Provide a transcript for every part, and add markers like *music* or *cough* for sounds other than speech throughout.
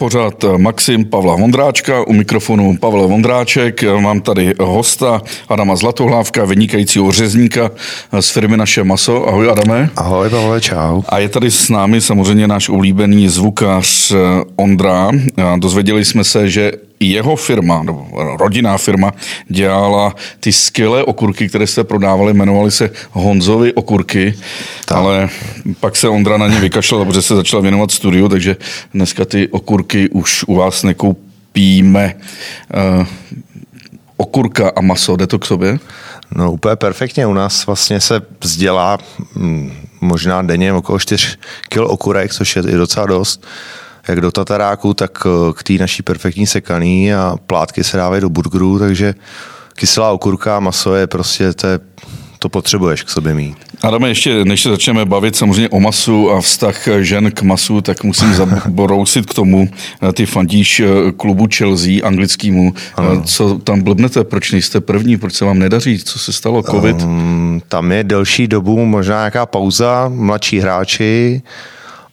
Pořád Maxim Pavla Vondráčka, u mikrofonu Pavel Vondráček. Mám tady hosta Adama Zlatohlávka, vynikajícího řezníka z firmy Naše maso. Ahoj Adame. Ahoj Pavle, čau. A je tady s námi samozřejmě náš oblíbený zvukař Ondra. Dozvěděli jsme se, že jeho firma, nebo rodinná firma, dělala ty skvělé okurky, které jste prodávali, jmenovaly se Honzovi okurky, tak. ale pak se Ondra na ně vykašlal, protože se začal věnovat studiu, takže dneska ty okurky už u vás nekoupíme. Uh, okurka a maso, jde to k sobě? No úplně perfektně. U nás vlastně se vzdělá hm, možná denně okolo 4 kg okurek, což je i docela dost jak do tataráku, tak eh, k té naší perfektní sekaný a plátky se dávají do burgerů, takže kyselá okurka, maso je prostě, to, je, to potřebuješ k sobě mít. Adame, ještě než se začneme bavit samozřejmě o masu a vztah žen k masu, tak musím zaborousit k tomu, eh, ty fandíš eh, klubu Chelsea anglickýmu. Ano. Co tam blbnete? Proč nejste první? Proč se vám nedaří? Co se stalo? Covid? Um, tam je delší dobu, možná nějaká pauza, mladší hráči,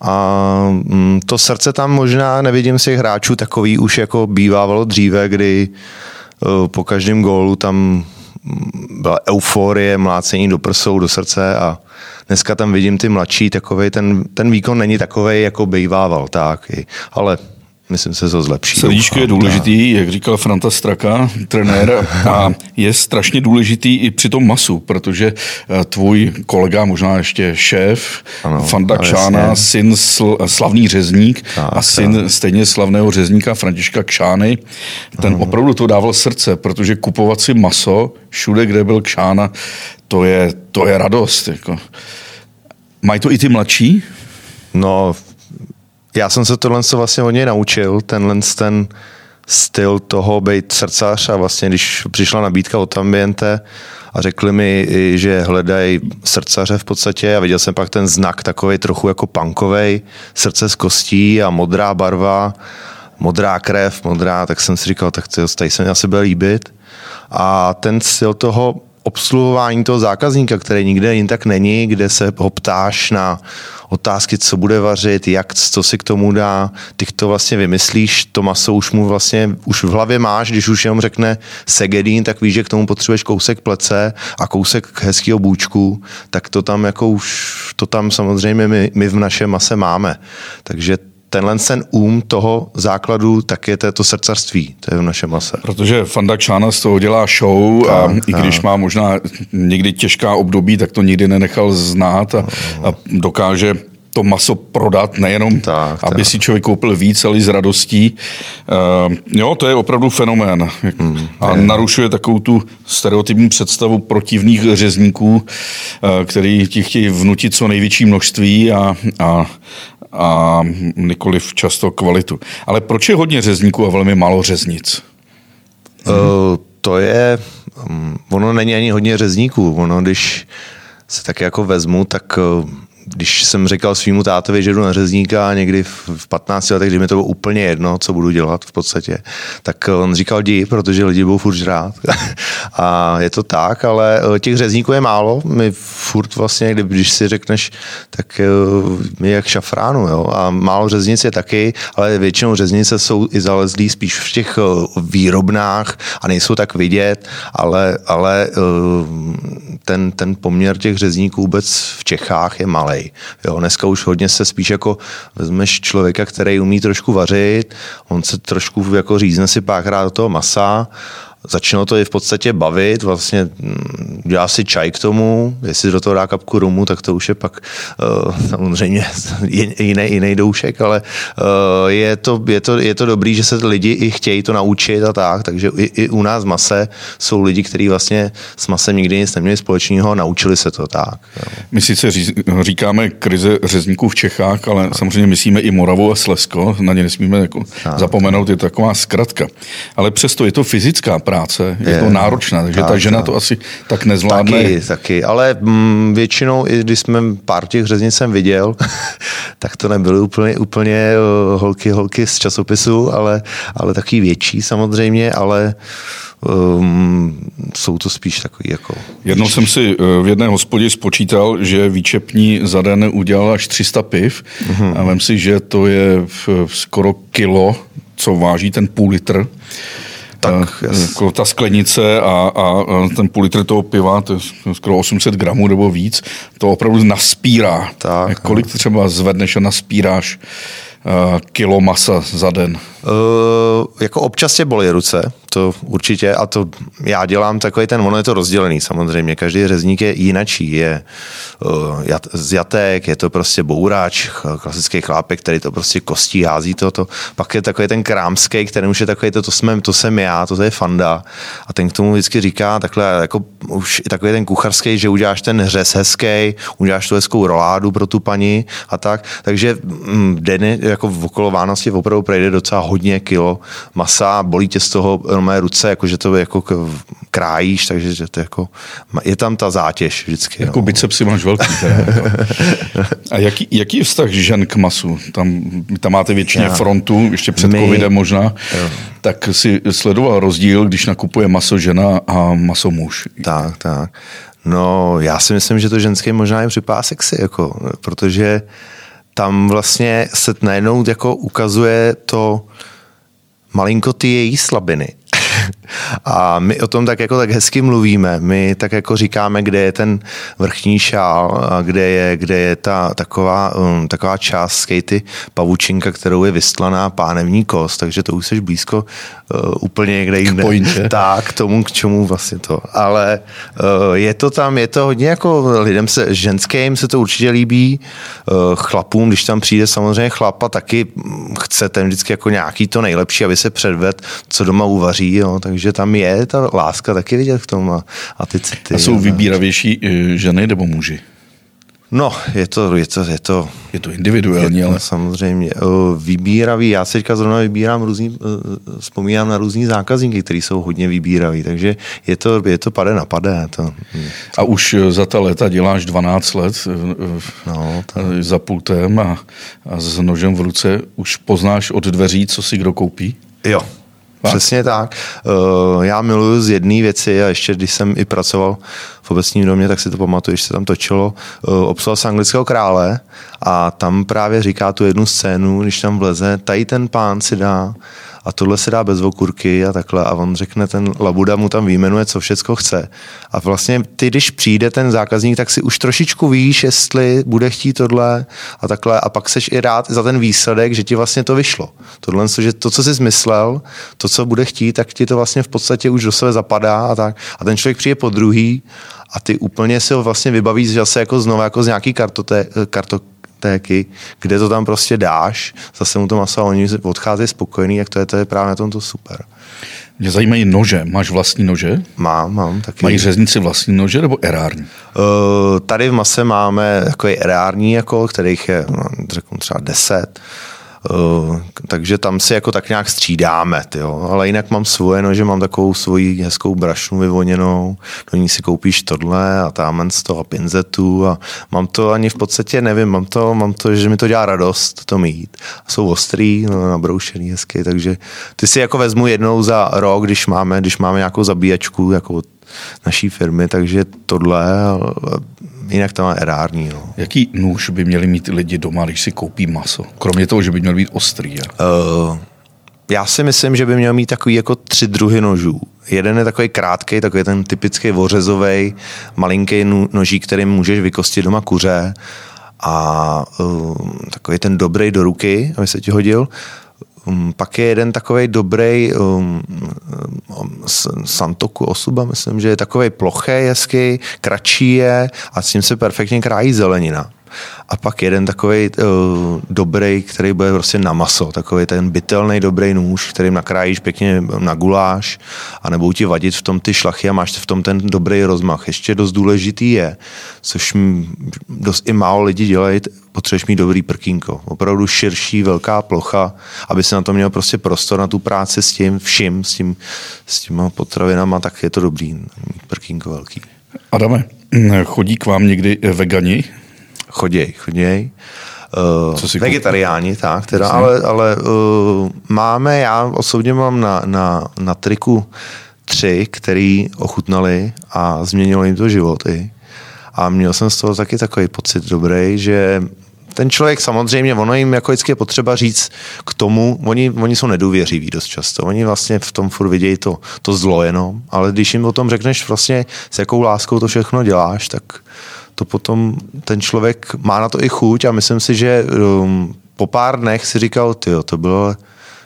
a mm, to srdce tam možná nevidím si hráčů takový už jako bývávalo dříve, kdy e, po každém gólu tam mm, byla euforie, mlácení do prsou, do srdce a dneska tam vidím ty mladší, takový ten, ten výkon není takový, jako bývával, tak, ale myslím se, to zlepší. Srdíčko je důležitý, jak říkal Franta Straka, trenér, a je strašně důležitý i při tom masu, protože eh, tvůj kolega, možná ještě šéf, ano, Fanda Kšána, syn sl, slavný řezník tak, a syn tak. stejně slavného řezníka Františka Kšány, ten ano. opravdu to dával srdce, protože kupovat si maso všude, kde byl Kšána, to je, to je radost. Jako. Mají to i ty mladší? No, já jsem se tohle vlastně od něj naučil, tenhle ten styl toho být srdcař a vlastně když přišla nabídka od Ambiente a řekli mi, že hledají srdcaře v podstatě a viděl jsem pak ten znak takový trochu jako punkovej, srdce z kostí a modrá barva, modrá krev, modrá, tak jsem si říkal, tak tady se mi asi bude líbit. A ten styl toho obsluhování toho zákazníka, který nikde jen tak není, kde se ho ptáš na otázky, co bude vařit, jak, co si k tomu dá, ty to vlastně vymyslíš, to maso už mu vlastně, už v hlavě máš, když už jenom řekne segedín, tak víš, že k tomu potřebuješ kousek plece a kousek hezkého bůčku, tak to tam jako už, to tam samozřejmě my, my v našem mase máme. Takže tenhle ten um toho základu, tak je to srdcarství, to je v našem mase. Protože Fanda Čána z toho dělá show a, a i když má možná někdy těžká období, tak to nikdy nenechal znát a, a dokáže to maso prodat, nejenom, tak, aby tak. si člověk koupil víc, ale s radostí. Uh, jo, to je opravdu fenomén. Hmm, a je. narušuje takovou tu stereotypní představu protivných řezníků, uh, který ti chtějí vnutit co největší množství a, a, a nikoliv často kvalitu. Ale proč je hodně řezníků a velmi málo řeznic? Uh, to je, um, ono není ani hodně řezníků. Ono, když se tak jako vezmu, tak uh, když jsem říkal svýmu tátovi, že jdu na řezníka někdy v 15 letech, kdy mi to bylo úplně jedno, co budu dělat v podstatě, tak on říkal jdi, protože lidi budou furt žrát. *laughs* a je to tak, ale eh, těch řezníků je málo. My furt vlastně, když si řekneš, tak je jak šafránu, jo? a málo řeznic je taky, ale většinou řeznice jsou i zalezlí spíš v těch eh, výrobnách a nejsou tak vidět, ale, ale eh, ten, ten poměr těch řezníků vůbec v Čechách je malý. Jo, dneska už hodně se spíš jako vezmeš člověka, který umí trošku vařit, on se trošku jako řízne si párkrát do toho masa začalo to i v podstatě bavit, vlastně mm, dělá si čaj k tomu, jestli do toho dá kapku rumu, tak to už je pak uh, samozřejmě *laughs* jiný, jiný doušek, ale uh, je, to, je, to, je to dobrý, že se lidi i chtějí to naučit a tak, takže i, i u nás v mase jsou lidi, kteří vlastně s masem nikdy nic neměli společného, naučili se to tak. Jo. My sice říkáme krize řezníků v Čechách, ale samozřejmě myslíme i Moravu a Slesko, na ně nesmíme jako zapomenout, je to taková zkratka. Ale přesto je to fyzická práce, je, je to náročná, takže tak, ta žena tak. to asi tak nezvládne. Taky, taky, ale mm, většinou, i když jsme pár těch řeznic jsem viděl, *laughs* tak to nebyly úplně, úplně eh, holky, holky z časopisu, ale, ale taky větší samozřejmě, ale um, jsou to spíš takový jako... Jednou jsem si eh, v jedné hospodě spočítal, že výčepní za den udělal až 300 piv mm-hmm. a vím si, že to je skoro kilo, co váží ten půl litr tak, yes. jako ta sklenice a, a ten půl litr toho piva, to je skoro 800 gramů nebo víc, to opravdu naspírá. Tak, Kolik třeba zvedneš a naspíráš uh, kilo masa za den? Uh, jako občas tě bolí ruce, to určitě, a to já dělám takový ten, ono je to rozdělený samozřejmě, každý řezník je jinačí, je uh, z jatek, je to prostě bourač, klasický chlápek, který to prostě kostí, hází to, to. pak je takový ten krámský, který už je takový to, to, jsme, to jsem já, to, to je fanda a ten k tomu vždycky říká takhle, jako už takový ten kucharský, že uděláš ten hřez hezký, uděláš tu hezkou roládu pro tu paní a tak, takže mm, den jako v okolo Vánoci opravdu projde docela hodně kilo masa, bolí tě z toho mé ruce, jako že to jako krájíš, takže že to jako, je tam ta zátěž vždycky. Jako no. bicepsy máš velký. Teda, jako. *laughs* A jaký, jaký je vztah žen k masu? Tam, tam máte většině Já. frontu, ještě před My, covidem možná. Jo. Tak si sledoval rozdíl, když nakupuje maso žena a maso muž. Tak, tak. No, já si myslím, že to ženské možná i připadá sexy, jako, protože tam vlastně se najednou jako ukazuje to malinko ty její slabiny. *laughs* A my o tom tak jako tak hezky mluvíme. My tak jako říkáme, kde je ten vrchní šál a kde je, kde je ta taková, um, taková část skejty pavučinka, kterou je vystlaná pánevní kost, takže to už jsi blízko uh, úplně někde jinde. K tak, tomu, k čemu vlastně to. Ale uh, je to tam, je to hodně jako lidem se, ženským se to určitě líbí, uh, chlapům, když tam přijde samozřejmě chlapa, taky chce ten vždycky jako nějaký to nejlepší, aby se předved, co doma uvaří, jo, takže tam je ta láska taky vidět v tom a, a ty city. A jsou vybíravější eh, ženy nebo muži? No, je to, je to, je to, je to individuální, je to, ale... Samozřejmě. Vybíravý, já se teďka zrovna vybírám různý, eh, vzpomínám na různý zákazníky, kteří jsou hodně vybíraví, takže je to, je to pade na pade. To... A už za ta léta děláš 12 let no, to... za pultem a, a s nožem v ruce už poznáš od dveří, co si kdo koupí? Jo, Přesně tak. Eh, já miluju z jedné věci a ještě když jsem i pracoval v obecním domě, tak si to pamatuju, že se tam točilo. Eh, obsal se anglického krále a tam právě říká tu jednu scénu, když tam vleze, tady ten pán si dá a tohle se dá bez okurky a takhle a on řekne, ten labuda mu tam výjmenuje, co všecko chce. A vlastně ty, když přijde ten zákazník, tak si už trošičku víš, jestli bude chtít tohle a takhle a pak seš i rád za ten výsledek, že ti vlastně to vyšlo. Tohle, že to, co jsi zmyslel, to, co bude chtít, tak ti to vlastně v podstatě už do sebe zapadá a tak. A ten člověk přijde po druhý a ty úplně si ho vlastně vybavíš zase jako znovu jako z nějaký kartoté, karto, téky, kde to tam prostě dáš, zase mu to maso a oni odcházejí spokojení, jak to je, to je právě na tom to super. Mě zajímají nože. Máš vlastní nože? Mám, mám taky. Mají řezníci vlastní nože nebo erární? Uh, tady v mase máme takový erární, jako, kterých je, no, řeknu třeba deset. Uh, takže tam si jako tak nějak střídáme, tyjo. ale jinak mám svoje nože, mám takovou svoji hezkou brašnu vyvoněnou, do ní si koupíš tohle a tam to a pinzetu a mám to ani v podstatě nevím, mám to, mám to, že mi to dělá radost to mít. A jsou ostrý, no, nabroušený hezky, takže ty si jako vezmu jednou za rok, když máme, když máme nějakou zabíjačku, jako naší firmy, takže tohle jinak to má erární. No. Jaký nůž by měli mít lidi doma, když si koupí maso? Kromě toho, že by měl být ostrý. Uh, já si myslím, že by měl mít takový jako tři druhy nožů. Jeden je takový krátký, takový ten typický vořezový, malinký nožík, který můžeš vykostit doma kuře a uh, takový ten dobrý do ruky, aby se ti hodil. Um, pak je jeden takový dobrý um, um, Santoku Osuba, myslím, že je takový ploché, hezký, kratší je a s tím se perfektně krájí zelenina. A pak jeden takový uh, dobrý, který bude prostě na maso, takový ten bytelný dobrý nůž, kterým nakrájíš pěkně na guláš a nebudou ti vadit v tom ty šlachy a máš v tom ten dobrý rozmach. Ještě dost důležitý je, což dost i málo lidí dělají, potřebuješ mít dobrý prkínko. Opravdu širší, velká plocha, aby se na to měl prostě prostor na tu práci s tím vším, s, tím, s těma potravinama, tak je to dobrý mít prkínko velký. Adame, chodí k vám někdy vegani? Choděj, choděj. Uh, Co si vegetariáni, tak, teda, ale, ale uh, máme, já osobně mám na, na, na triku tři, který ochutnali a změnilo jim to životy. A měl jsem z toho taky takový pocit dobrý, že ten člověk samozřejmě, ono jim jako vždycky je potřeba říct k tomu, oni, oni jsou nedůvěřiví dost často, oni vlastně v tom furt vidějí to, to zlo jenom, ale když jim o tom řekneš vlastně s jakou láskou to všechno děláš, tak to potom ten člověk má na to i chuť a myslím si, že um, po pár dnech si říkal, ty to bylo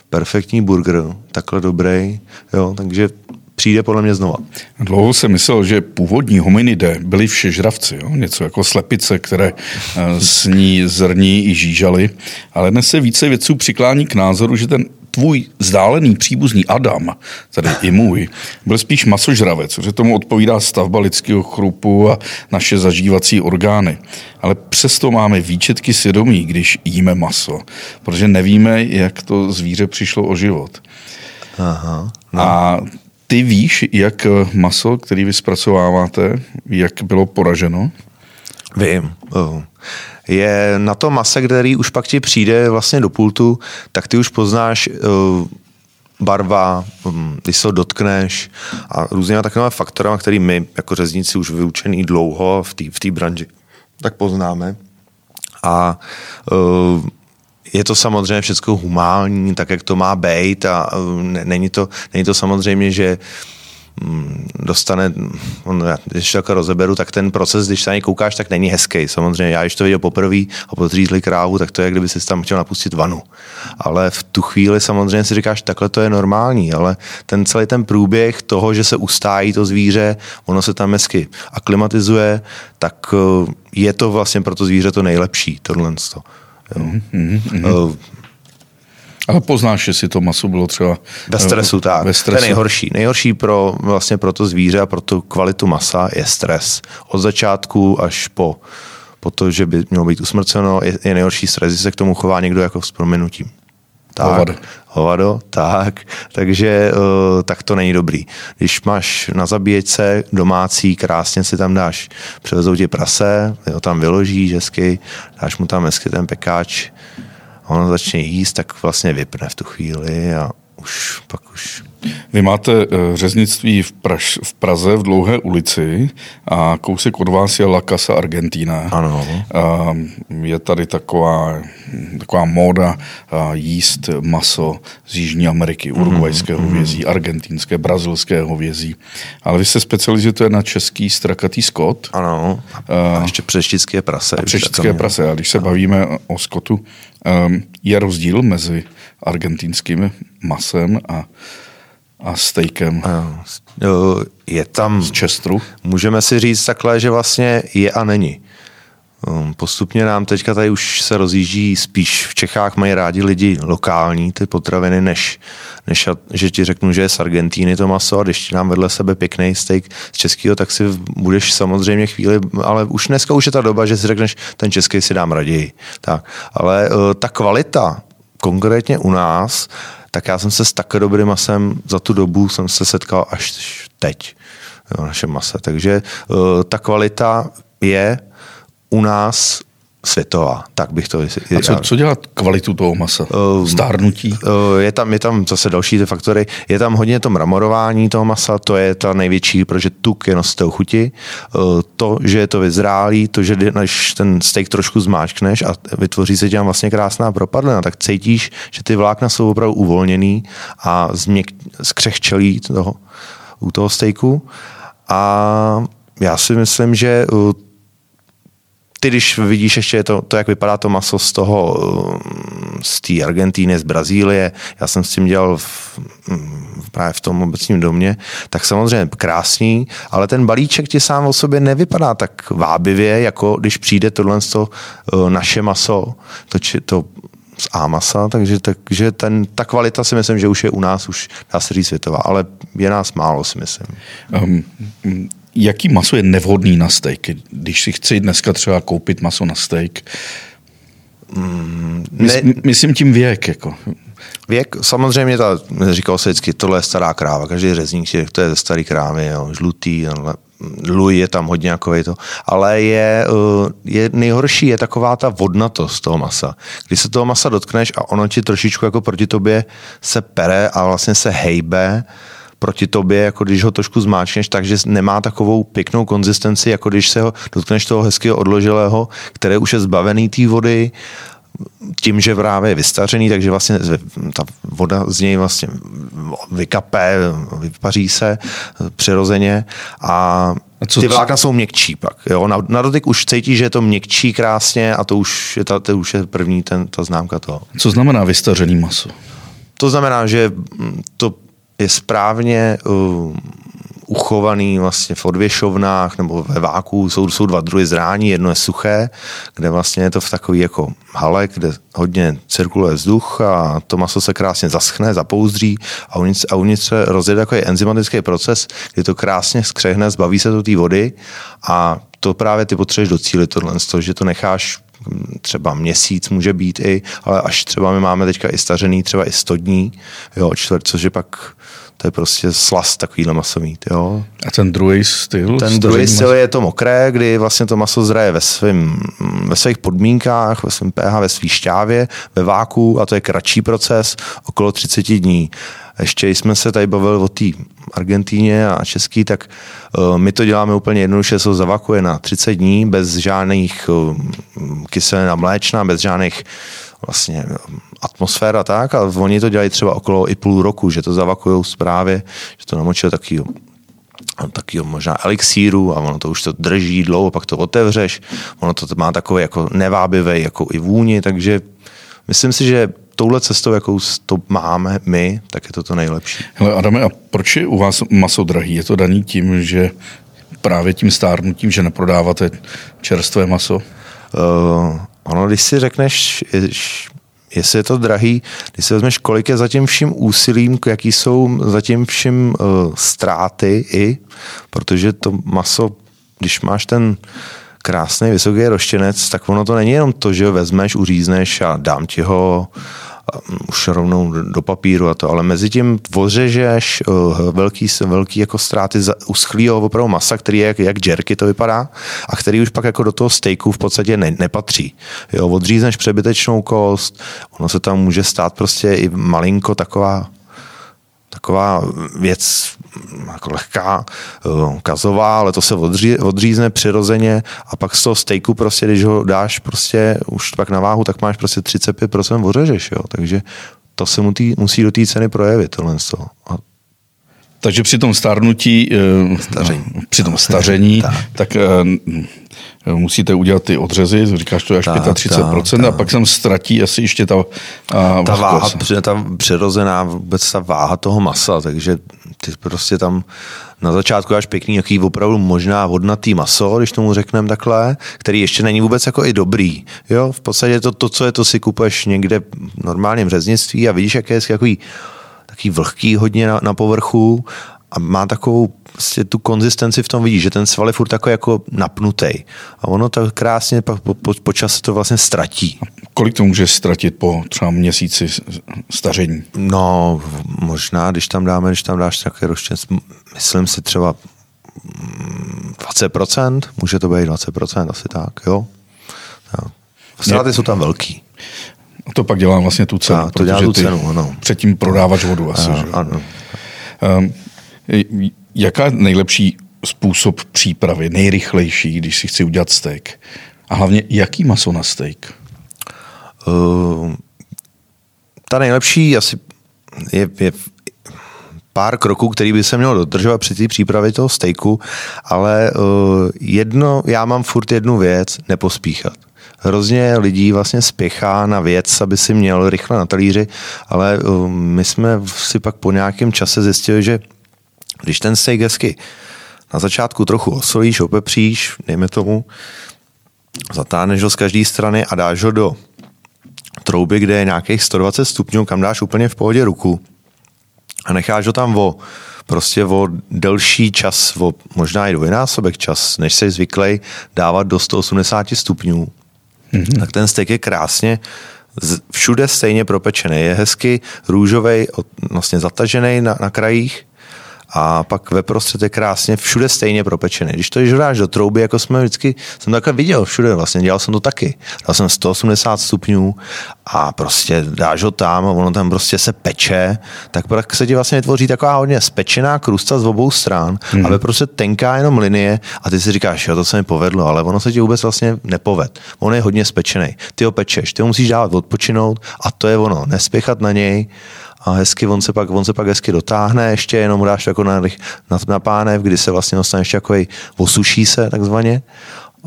perfektní burger, takhle dobrý, jo, takže přijde podle mě znova. Dlouho jsem myslel, že původní hominidé byli všežravci, jo? něco jako slepice, které eh, sní zrní i žížaly, ale dnes se více vědců přiklání k názoru, že ten tvůj vzdálený příbuzný Adam, tady i můj, byl spíš masožravec, že tomu odpovídá stavba lidského chrupu a naše zažívací orgány. Ale přesto máme výčetky svědomí, když jíme maso, protože nevíme, jak to zvíře přišlo o život. Aha, no. A ty víš, jak maso, který vy zpracováváte, jak bylo poraženo? Vím. Je na to mase, který už pak ti přijde vlastně do pultu, tak ty už poznáš barva, hm, když se ho dotkneš a různými takovými faktory, který my jako řezníci už vyučený dlouho v té v branži, tak poznáme. A uh, je to samozřejmě všechno humální, tak jak to má být a není to, není to samozřejmě, že mm, dostane, on, když to jako rozeberu, tak ten proces, když se na něj koukáš, tak není hezký. Samozřejmě, já když to viděl poprvé a podřízli krávu, tak to je, kdyby si tam chtěl napustit vanu. Ale v tu chvíli samozřejmě si říkáš, takhle to je normální, ale ten celý ten průběh toho, že se ustájí to zvíře, ono se tam hezky aklimatizuje, tak eh, je to vlastně pro to zvíře to nejlepší, tohle. Mm-hmm. Uh, ale poznáš, že si to maso bylo třeba... Ve stresu, tak. Ve stresu. To je nejhorší. Nejhorší pro, vlastně pro to zvíře a pro tu kvalitu masa je stres. Od začátku až po, po to, že by mělo být usmrceno, je, je nejhorší stres, se k tomu chová někdo jako s prominutím. Tak, hovado. hovado, tak. *laughs* Takže uh, tak to není dobrý. Když máš na zabíječce domácí, krásně si tam dáš, převezou ti prase, ho tam vyložíš hezky, dáš mu tam hezky ten pekáč, ono začne jíst, tak vlastně vypne v tu chvíli a už pak už vy máte eh, řeznictví v, Praž, v Praze v Dlouhé ulici a kousek od vás je La Casa Argentina. Ano. A je tady taková, taková móda jíst maso z Jižní Ameriky, mhm, urugvajského mm-hmm. vězí, argentinské, brazilského vězí. Ale vy se specializujete na český strakatý skot. Ano. A ještě přeštické prase. A přeštické prase. A když se bavíme o skotu, ehm, je rozdíl mezi argentinským masem a a stejkem. Je tam... Z Čestru. Můžeme si říct takhle, že vlastně je a není. Um, postupně nám teďka tady už se rozjíždí, spíš v Čechách mají rádi lidi lokální ty potraviny, než, než že ti řeknu, že je z Argentíny to maso a když ti nám vedle sebe pěkný steak z českého, tak si budeš samozřejmě chvíli, ale už dneska už je ta doba, že si řekneš, ten český si dám raději. Tak. Ale uh, ta kvalita, konkrétně u nás, tak já jsem se s tak dobrým masem za tu dobu jsem se setkal až teď v našem mase. Takže uh, ta kvalita je u nás světová, tak bych to... A co, co dělá kvalitu toho masa? Stárnutí? Uh, je, tam, je tam zase další ty faktory. Je tam hodně to mramorování toho masa, to je ta největší, protože tuk je nositel chuti. Uh, to, že je to vyzrálý, to, že než ten steak trošku zmáčkneš a vytvoří se tam vlastně krásná propadlina, tak cítíš, že ty vlákna jsou opravdu uvolněný a změk, skřehčelí toho, u toho steaku. A já si myslím, že ty, když vidíš ještě to, to, jak vypadá to maso z toho, z té Argentíny, z Brazílie, já jsem s tím dělal v, v právě v tom obecním domě, tak samozřejmě krásný, ale ten balíček ti sám o sobě nevypadá tak vábivě, jako když přijde tohle to, uh, naše maso, to, či, to z Amasa, takže, takže ten, ta kvalita si myslím, že už je u nás, už dá se říct světová, ale je nás málo, si myslím. Um, jaký maso je nevhodný na steak? Když si chci dneska třeba koupit maso na steak, mm, ne, myslím tím věk. Jako. Věk, samozřejmě, ta, říkal se vždycky, tohle je stará kráva, každý řezník si to je ze starý krávy, jo, žlutý, Louis je tam hodně jako to, ale je, eh, je nejhorší je taková ta vodnatost toho masa. Když se toho masa dotkneš a ono ti trošičku jako proti tobě se pere a vlastně se hejbe, proti tobě, jako když ho trošku zmáčneš, takže nemá takovou pěknou konzistenci, jako když se ho dotkneš toho hezkého odložilého, které už je zbavený té vody, tím, že právě je vystařený, takže vlastně ta voda z něj vlastně vykape, vypaří se přirozeně a co, ty vlákna jsou měkčí pak. Jo? Na, na dotyk už cítí, že je to měkčí krásně a to už je, ta, to už je první ten, ta známka toho. Co znamená vystařený maso? To znamená, že to je správně uh, uchovaný vlastně v odvěšovnách nebo ve váku. Jsou, jsou dva druhy zrání, jedno je suché, kde vlastně je to v takový jako hale, kde hodně cirkuluje vzduch a to maso se krásně zaschne, zapouzdří a uvnitř, a uvnitř se rozjede takový enzymatický proces, kdy to krásně skřehne, zbaví se to té vody a to právě ty potřebuješ docílit tohle, že to necháš třeba měsíc může být i, ale až třeba my máme teďka i stařený třeba i 100 dní, jo, čtvrt, což je pak to je prostě slast takovýhle maso mít, jo. A ten druhý styl? Ten druhý styl je to mokré, kdy vlastně to maso zraje ve, svým, ve svých podmínkách, ve svém pH, ve svý šťávě, ve váku a to je kratší proces, okolo 30 dní. Ještě jsme se tady bavili o té Argentíně a Český, tak uh, my to děláme úplně jednoduše, se zavakuje na 30 dní, bez žádných uh, kyselin a mléčna, bez žádných vlastně atmosféra tak a oni to dělají třeba okolo i půl roku, že to zavakují zprávě, že to namočili taky takového možná elixíru a ono to už to drží dlouho, pak to otevřeš, ono to má takové jako nevábivý jako i vůni, takže myslím si, že touhle cestou, jakou to máme my, tak je to to nejlepší. Hele Adame, a proč je u vás maso drahý? Je to daný tím, že právě tím stárnutím, že neprodáváte čerstvé maso? Uh, ono, když si řekneš, jestli je to drahý, když si vezmeš, kolik je zatím vším úsilím, jaký jsou zatím vším uh, ztráty i, protože to maso, když máš ten krásný vysoký roštěnec, tak ono to není jenom to, že vezmeš, uřízneš a dám ti ho už rovnou do papíru a to, ale mezi tím vořežeš uh, velký, velký jako ztráty uschlýho opravdu masa, který je jak, jak jerky to vypadá a který už pak jako do toho steaku v podstatě ne, nepatří. Jo, odřízneš přebytečnou kost, ono se tam může stát prostě i malinko taková taková věc jako lehká, eh, kazová, ale to se odří, odřízne přirozeně a pak z toho stejku prostě, když ho dáš prostě už pak na váhu, tak máš prostě 35% ořežeš, jo, takže to se mu tý, musí do té ceny projevit, tohle z toho. A takže při tom stárnutí, eh, staření. při tom staření, *laughs* tak, tak eh, musíte udělat ty odřezy, říkáš to až tak, 35%, tak, a pak tam ztratí asi ještě ta, a ta váha, ta přirozená vůbec ta váha toho masa, takže ty prostě tam na začátku až pěkný, jaký opravdu možná vodnatý maso, když tomu řekneme takhle, který ještě není vůbec jako i dobrý. Jo, v podstatě to, to co je, to si kupuješ někde v normálním řeznictví a vidíš, jaké je takový takový vlhký hodně na, na povrchu a má takovou prostě tu konzistenci v tom vidíš, že ten sval je furt takový jako napnutý. A ono to krásně po, po, po čase to vlastně ztratí. A kolik to může ztratit po třeba měsíci staření? No, možná, když tam dáme, když tam dáš takový roštěnc, myslím si třeba 20%, mm, může to být 20%, asi tak, jo. Ztráty jsou tam velký. To pak dělá vlastně tu cenu. A to dělá tu cenu, ano. Předtím prodávač vodu asi. A, že? Ano. Um, jaká je nejlepší způsob přípravy, nejrychlejší, když si chci udělat steak? A hlavně, jaký maso na steak? Uh, ta nejlepší asi je, je pár kroků, který by se měl dodržovat při té přípravě toho steaku, ale uh, jedno, já mám furt jednu věc, nepospíchat. Hrozně lidí vlastně spěchá na věc, aby si měl rychle na talíři, ale my jsme si pak po nějakém čase zjistili, že když ten steak hezky na začátku trochu osolíš, opepříš, dejme tomu, zatáhneš ho z každé strany a dáš ho do trouby, kde je nějakých 120 stupňů, kam dáš úplně v pohodě ruku a necháš ho tam o prostě o delší čas, o možná i dvojnásobek čas, než jsi zvyklý dávat do 180 stupňů, mm-hmm. tak ten steak je krásně všude stejně propečený. Je hezky růžový, vlastně zatažený na, na krajích a pak ve prostřed je krásně všude stejně propečený. Když to dáš do trouby, jako jsme vždycky, jsem to takhle viděl všude vlastně, dělal jsem to taky. Dal jsem 180 stupňů a prostě dáš ho tam a ono tam prostě se peče, tak pak se ti vlastně vytvoří taková hodně spečená krusta z obou stran, hmm. ale prostě tenká jenom linie a ty si říkáš, jo, to se mi povedlo, ale ono se ti vůbec vlastně nepoved. On je hodně spečený. Ty ho pečeš, ty ho musíš dávat odpočinout a to je ono, nespěchat na něj a hezky on se pak, on se pak hezky dotáhne, ještě jenom mu dáš jako na, na, na pánev, kdy se vlastně dostane ještě jako osuší se takzvaně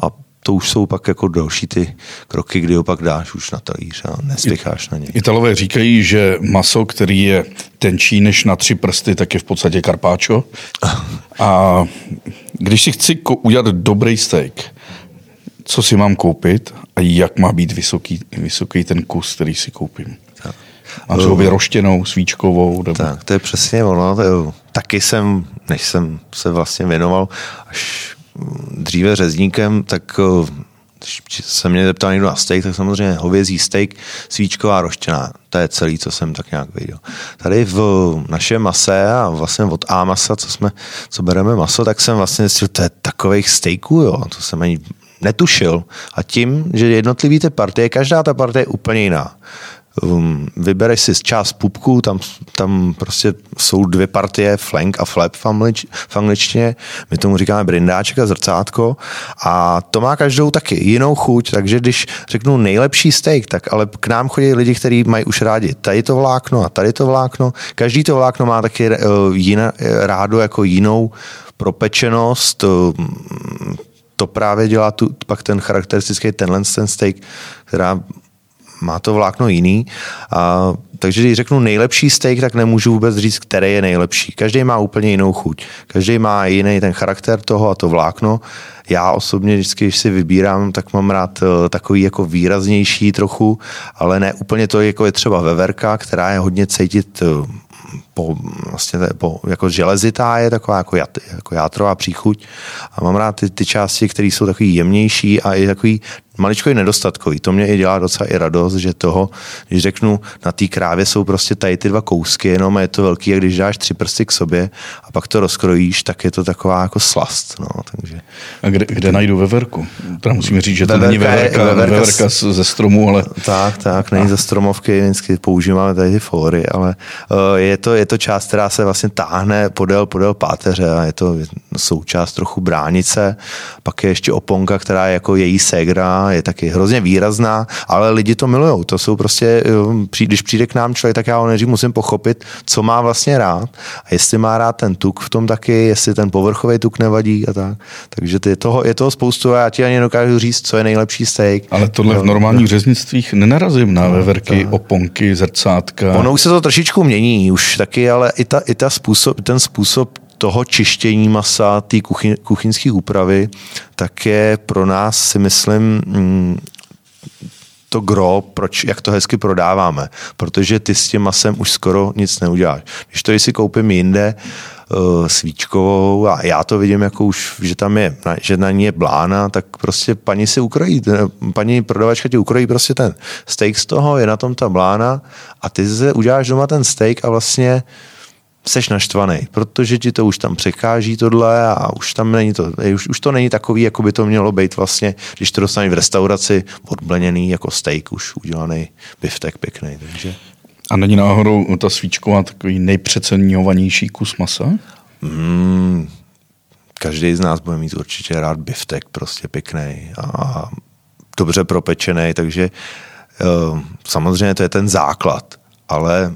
a to už jsou pak jako další ty kroky, kdy ho pak dáš už na talíř a nespěcháš na něj. Italové říkají, že maso, který je tenčí než na tři prsty, tak je v podstatě karpáčo. A když si chci udělat dobrý steak, co si mám koupit a jak má být vysoký, vysoký ten kus, který si koupím? A třeba vyroštěnou, svíčkovou. Nebo... Tak, to je přesně ono. To je, taky jsem, než jsem se vlastně věnoval až dříve řezníkem, tak když se mě zeptal někdo na steak, tak samozřejmě hovězí steak, svíčková roštěná. To je celý, co jsem tak nějak viděl. Tady v našem mase a vlastně od A masa, co, jsme, co bereme maso, tak jsem vlastně zjistil, to je takových steaků, jo. To jsem ani netušil. A tím, že jednotlivý ty partie, každá ta partie je úplně jiná um, vybereš si část pupku, tam, tam prostě jsou dvě partie, flank a flap v, anglič, v angličtině, my tomu říkáme brindáček a zrcátko. A to má každou taky jinou chuť, takže když řeknu nejlepší steak, tak ale k nám chodí lidi, kteří mají už rádi tady to vlákno a tady to vlákno, každý to vlákno má taky uh, jiné, rádo jako jinou propečenost, uh, to právě dělá tu, pak ten charakteristický tenhle ten steak, která má to vlákno jiný. A, takže když řeknu nejlepší steak, tak nemůžu vůbec říct, který je nejlepší. Každý má úplně jinou chuť. Každý má jiný ten charakter toho a to vlákno. Já osobně vždycky, když si vybírám, tak mám rád eh, takový jako výraznější trochu, ale ne úplně to, jako je třeba veverka, která je hodně cítit eh, po, vlastně po, jako železitá je taková jako, jat, jako játrová příchuť a mám rád ty, ty části, které jsou takový jemnější a i takový maličko i nedostatkový. To mě i dělá docela i radost, že toho, když řeknu, na té krávě jsou prostě tady ty dva kousky, jenom je to velký a když dáš tři prsty k sobě a pak to rozkrojíš, tak je to taková jako slast. No, takže... A kde, kde najdu veverku? Teda musíme říct, že to veverka není veverka, je, veverka, veverka z, ze stromu, ale... Tak, tak, není ze stromovky, vždycky používáme tady ty fóry, ale uh, je, to, je to část, která se vlastně táhne podél, podél páteře a je to součást trochu bránice. Pak je ještě oponka, která je jako její je taky hrozně výrazná, ale lidi to milují. To jsou prostě, když přijde k nám člověk, tak já ho nejdřív musím pochopit, co má vlastně rád a jestli má rád ten tuk v tom taky, jestli ten povrchový tuk nevadí a tak. Takže je toho, je toho spoustu a já ti ani dokážu říct, co je nejlepší steak. Ale tohle v normálních řeznictvích nenarazím na no, veverky, tak. oponky, zrcátka. Ono už se to trošičku mění už taky, ale i, ta, i ta způsob, ten způsob toho čištění masa, té kuchy, kuchyňské úpravy, tak je pro nás, si myslím, mm, to gro, proč, jak to hezky prodáváme. Protože ty s tím masem už skoro nic neuděláš. Když to si koupím jinde, uh, svíčkovou a já to vidím jako už, že tam je, že na ní je blána, tak prostě paní si ukrojí, paní prodavačka ti ukrojí prostě ten steak z toho, je na tom ta blána a ty se uděláš doma ten steak a vlastně seš naštvaný, protože ti to už tam překáží tohle a už tam není to, už, už to není takový, jako by to mělo být vlastně, když to dostaneš v restauraci odbleněný jako steak už udělaný biftek pěkný, takže. A není náhodou ta svíčková takový nejpřeceňovanější kus masa? Mm, každý z nás bude mít určitě rád biftek, prostě pěkný a dobře propečený, takže uh, samozřejmě to je ten základ, ale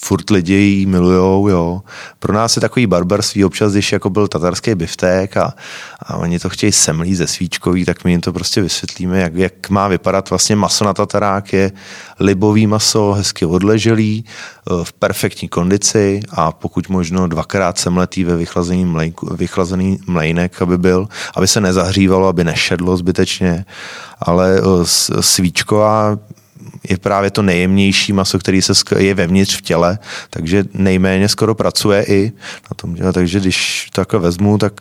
furt lidi ji milujou, jo. Pro nás je takový barbarství občas, když jako byl tatarský biftek a, a oni to chtějí semlí ze svíčkový, tak my jim to prostě vysvětlíme, jak, jak má vypadat vlastně maso na tatarák. Je libový maso, hezky odleželý, e, v perfektní kondici a pokud možno dvakrát semletý ve vychlazený, mlejnku, vychlazený mlejnek, aby byl, aby se nezahřívalo, aby nešedlo zbytečně, ale e, svíčková je právě to nejjemnější maso, který se je vevnitř v těle, takže nejméně skoro pracuje i na tom. Takže když to takhle vezmu, tak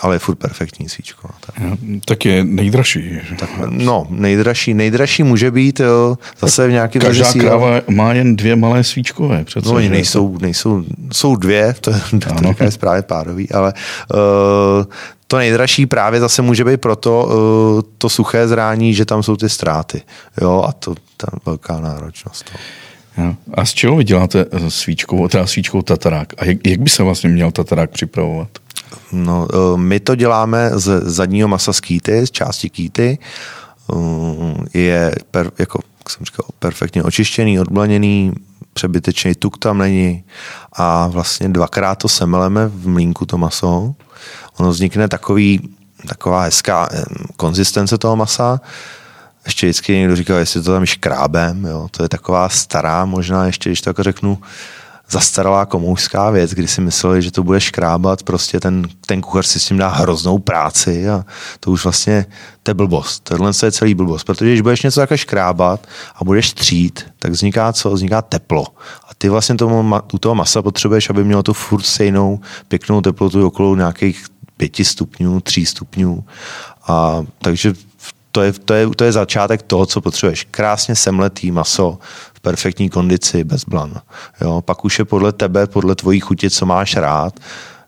ale je furt perfektní svíčko. Tak, tak je nejdražší. Tak, no, nejdražší, nejdražší může být jo, zase v nějaký Každá kráva má jen dvě malé svíčkové. Přece, no, oni nejsou, nejsou, jsou dvě, to, to je správně párový, ale uh, to nejdražší právě zase může být proto uh, to suché zrání, že tam jsou ty ztráty. Jo, a to ta velká náročnost. Jo. A z čeho vy děláte svíčkou, teda svíčkou tatarák? A jak, jak by se vlastně měl tatarák připravovat? No, uh, my to děláme z zadního masa z kýty, z části kýty. Je, per, jako jak jsem říkal, perfektně očištěný, odblaněný, přebytečný tuk tam není a vlastně dvakrát to semeleme v mlínku to maso ono vznikne takový, taková hezká konzistence toho masa. Ještě vždycky někdo říkal, jestli to tam škrábem, jo, to je taková stará, možná ještě, když to jako řeknu, zastaralá komoušská věc, kdy si mysleli, že to bude škrábat, prostě ten, ten kuchař si s tím dá hroznou práci a to už vlastně, to je blbost. Tohle je celý blbost, protože když budeš něco takhle škrábat a budeš třít, tak vzniká co? Vzniká teplo. A ty vlastně tomu, u toho masa potřebuješ, aby mělo tu furt stejnou pěknou teplotu okolo nějakých pěti stupňů, tří stupňů. A, takže to je, to, je, to je začátek toho, co potřebuješ. Krásně semletý maso v perfektní kondici, bez blan. Jo, pak už je podle tebe, podle tvojí chutě, co máš rád.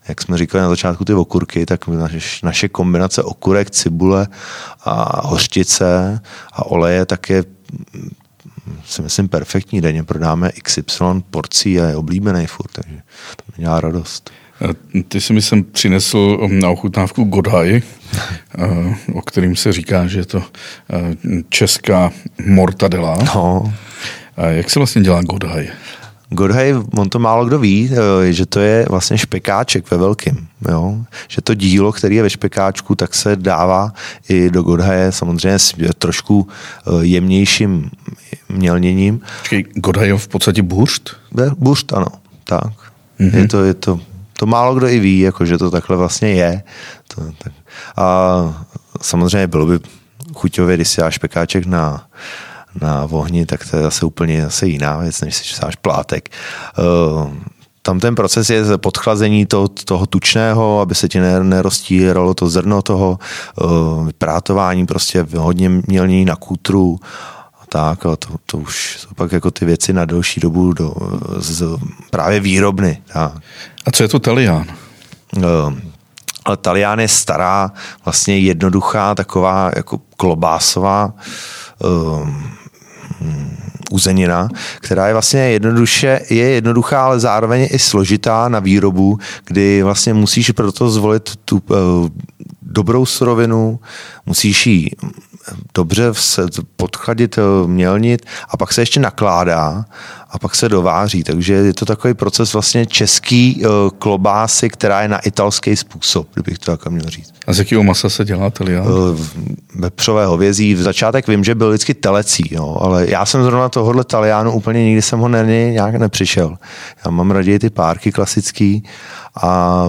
Jak jsme říkali na začátku ty okurky, tak naše, naše kombinace okurek, cibule a hořčice a oleje tak je si myslím perfektní. Denně prodáme XY porcí a je oblíbený furt, takže to mě dělá radost. Ty si myslím přinesl na ochutnávku Godhaj, o kterým se říká, že je to česká mortadela. No. Jak se vlastně dělá Godhaj? Godhaj, on to málo kdo ví, e, že to je vlastně špekáček ve velkým. Jo? Že to dílo, který je ve špekáčku, tak se dává i do Godhaje samozřejmě s trošku jemnějším mělněním. Godhaj je v podstatě buršt? Buršt, ano. Tak. Mm-hmm. Je, to, je to to málo kdo i ví, jako, že to takhle vlastně je. To, tak. A samozřejmě bylo by chuťově, když si dáš pekáček na, na ohni, tak to je zase úplně zase jiná věc, než si dáš plátek. Uh, tam ten proces je podchlazení toho, toho tučného, aby se ti neroztíralo to zrno toho, uh, vyprátování prostě hodně mělnění na kůtru tak, ale to, to už jsou pak jako ty věci na delší dobu do, z, právě výrobny. Tak. A co je to Talián? Uh, ale Talián je stará, vlastně jednoduchá, taková jako klobásová uh, uzenina, která je vlastně jednoduše, je jednoduchá, ale zároveň i složitá na výrobu, kdy vlastně musíš proto zvolit tu uh, dobrou surovinu, musíš ji dobře podchladit, eh, mělnit a pak se ještě nakládá a pak se dováří. Takže je to takový proces vlastně český uh, klobásy, která je na italský způsob, kdybych to tak měl říct. A z jakého masa se dělá telián? Uh, vepřové hovězí. V začátek vím, že byl vždycky telecí, jo, ale já jsem zrovna tohohle taliánu úplně nikdy jsem ho ne, nějak nepřišel. Já mám raději ty párky klasický a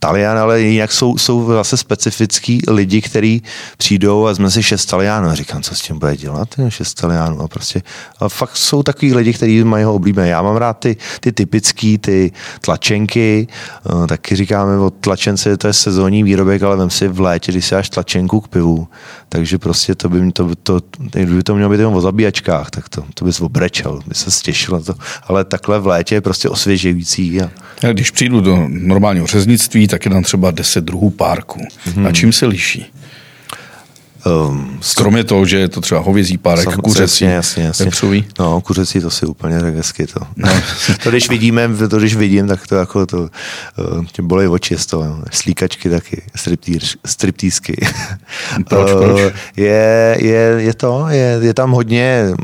Talian, ale jinak jsou, jsou zase specifický lidi, kteří přijdou a jsme si šest Talianů a říkám, co s tím bude dělat, šest Talianů a prostě a fakt jsou takový lidi, kteří mají ho oblíbené. Já mám rád ty, ty typický, ty tlačenky, uh, taky říkáme o tlačence, to je sezónní výrobek, ale vem si v létě, když si dáš tlačenku k pivu, takže prostě to by, to, to, kdyby to mělo být jenom o zabíjačkách, tak to, to bys obrečel, by se stěšil to. Ale takhle v létě je prostě osvěžující. A... Když přijdu do normálního řeznictví, tak je tam třeba 10 druhů párku. Hmm. A čím se liší? Um, Kromě toho, že je to třeba hovězí párek, Sam, kuřecí, jasně, jasně. Vepřový. No, kuřecí to si úplně řekl hezky. To. No. *laughs* to, když vidíme, to, když vidím, tak to jako to, uh, tě bolí oči z toho. Slíkačky taky, striptýsky. Proč, *laughs* proč? Je, je, je to, je, je tam hodně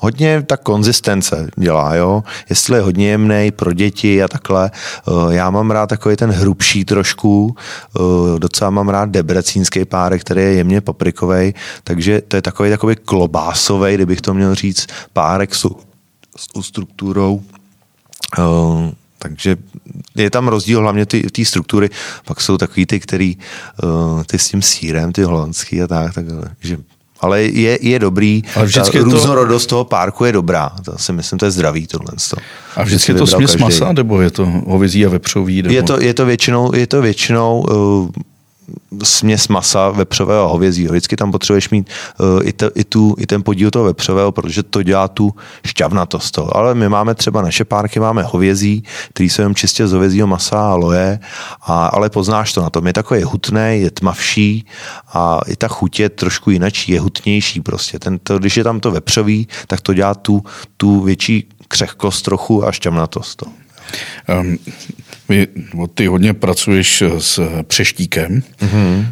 hodně ta konzistence dělá, jo. Jestli je hodně jemný pro děti a takhle. Eh, já mám rád takový ten hrubší trošku, eh, docela mám rád debrecínský párek, který je jemně paprikový, takže to je takový takový klobásový, kdybych to měl říct, párek s, s strukturou. Uh, takže je tam rozdíl hlavně ty, ty struktury, pak jsou takový ty, který ty s tím sírem, ty holandský a tak, tak že ale je, je dobrý. Ale vždycky ta různorodost to... toho párku je dobrá. To si myslím, to je zdravý tohle. A vždycky je to směs masa, nebo je to hovězí a vepřový? Nebo... Je, to, je to většinou, je to většinou uh, směs masa vepřového a hovězího. Vždycky tam potřebuješ mít uh, i, te, i, tu, i ten podíl toho vepřového, protože to dělá tu šťavnatost. Ale my máme třeba naše párky, máme hovězí, který jsou jen čistě z hovězího masa a loje, a, ale poznáš to na tom. Je takový hutný, je tmavší a i ta chuť je trošku jinačí, je hutnější prostě. Ten, to, když je tam to vepřový, tak to dělá tu, tu větší křehkost trochu a šťavnatost. To. Um, ty hodně pracuješ s přeštíkem. Mm-hmm,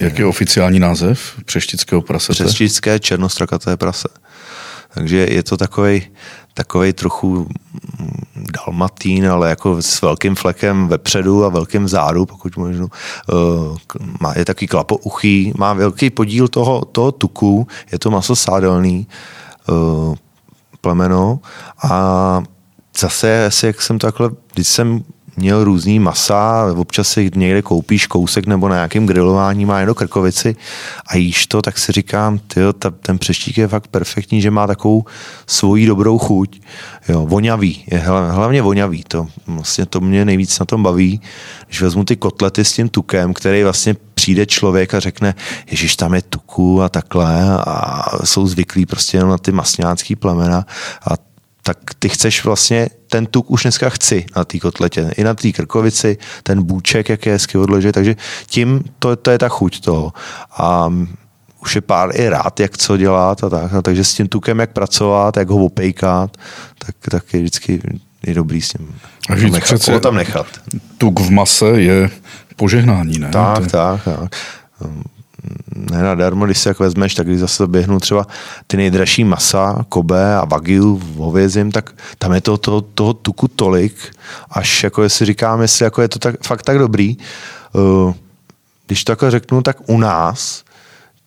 Jak je oficiální název přeštického prasete? Přeštické černostrakaté prase. Takže je to takový takový trochu dalmatín, ale jako s velkým flekem vepředu a velkým vzadu, pokud možno. Má, je taky klapouchý, má velký podíl toho, toho tuku, je to maso sádelný plemeno a zase, asi jak jsem takhle, když jsem měl různý masa, občas si někde koupíš kousek nebo na nějakém grilování má jenom krkovici a jíš to, tak si říkám, ta, ten přeštík je fakt perfektní, že má takovou svoji dobrou chuť. Jo, voňavý, je hlavně voňavý, to, vlastně to mě nejvíc na tom baví, když vezmu ty kotlety s tím tukem, který vlastně přijde člověk a řekne, ježiš, tam je tuku a takhle a jsou zvyklí prostě jenom na ty masňácký plemena a tak ty chceš vlastně, ten tuk už dneska chci na té kotletě, i na té krkovici, ten bůček, jak je hezky odležet, takže tím to, to je ta chuť toho. A už je pár i rád, jak co dělat a tak, a takže s tím tukem, jak pracovat, jak ho opejkat, tak, tak je vždycky je dobrý s tím a nechat, ho tam nechat. Tuk v mase je požehnání, ne? Tak, tak, tak ne nadarmo, když si jak vezmeš, tak když zase běhnu třeba ty nejdražší masa, Kobe a Wagyu hovězím, tak tam je to, to, toho tuku tolik, až jako jestli říkám, jestli jako je to tak, fakt tak dobrý. Eh, když to jako řeknu, tak u nás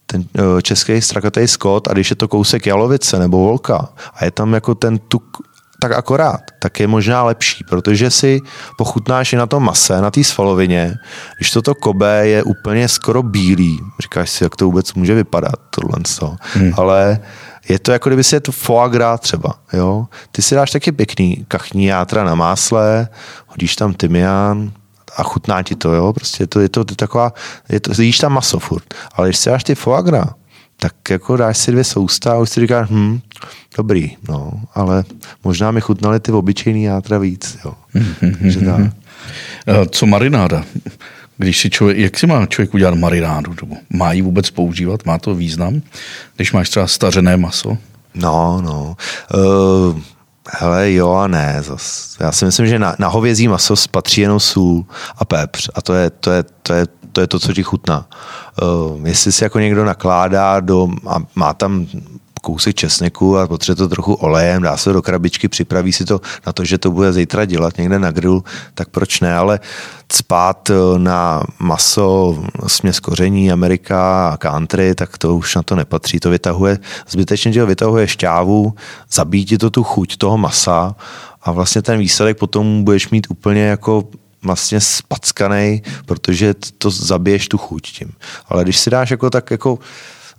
ten eh, český strakatý skot a když je to kousek jalovice nebo volka a je tam jako ten tuk tak akorát, tak je možná lepší, protože si pochutnáš i na tom mase, na té svalovině, když toto kobe je úplně skoro bílý, říkáš si, jak to vůbec může vypadat, tohle hmm. ale je to jako kdyby si je to foie gras třeba, jo. Ty si dáš taky pěkný kachní játra na másle, hodíš tam tymián, a chutná ti to, jo, prostě je to, je to, je to taková, je to, jíš tam maso furt, ale když si dáš ty foie gras, tak jako dáš si dvě sousta a už si říkáš, hm, dobrý, no, ale možná mi chutnaly ty obyčejný játra víc, jo. Takže tak. Co marináda? Když si člověk, jak si má člověk udělat marinádu? Má ji vůbec používat? Má to význam? Když máš třeba stařené maso? No, no. Uh, hele, jo a ne. Zas. Já si myslím, že na, na hovězí maso patří jenom sůl a pepř. A to je, to je, to je, to je to, co ti chutná. Uh, jestli si jako někdo nakládá do, a má tam kousek česneku a potřebuje to trochu olejem, dá se do krabičky, připraví si to na to, že to bude zítra dělat někde na grill, tak proč ne, ale spát eh, na maso, směs koření, Amerika a country, tak to už na to nepatří. To vytahuje, zbytečně že vytahuje šťávu, zabíjí ti to tu chuť toho masa a vlastně ten výsledek potom budeš mít úplně jako vlastně spackaný, protože to zabiješ tu chuť tím. Ale když si dáš jako tak jako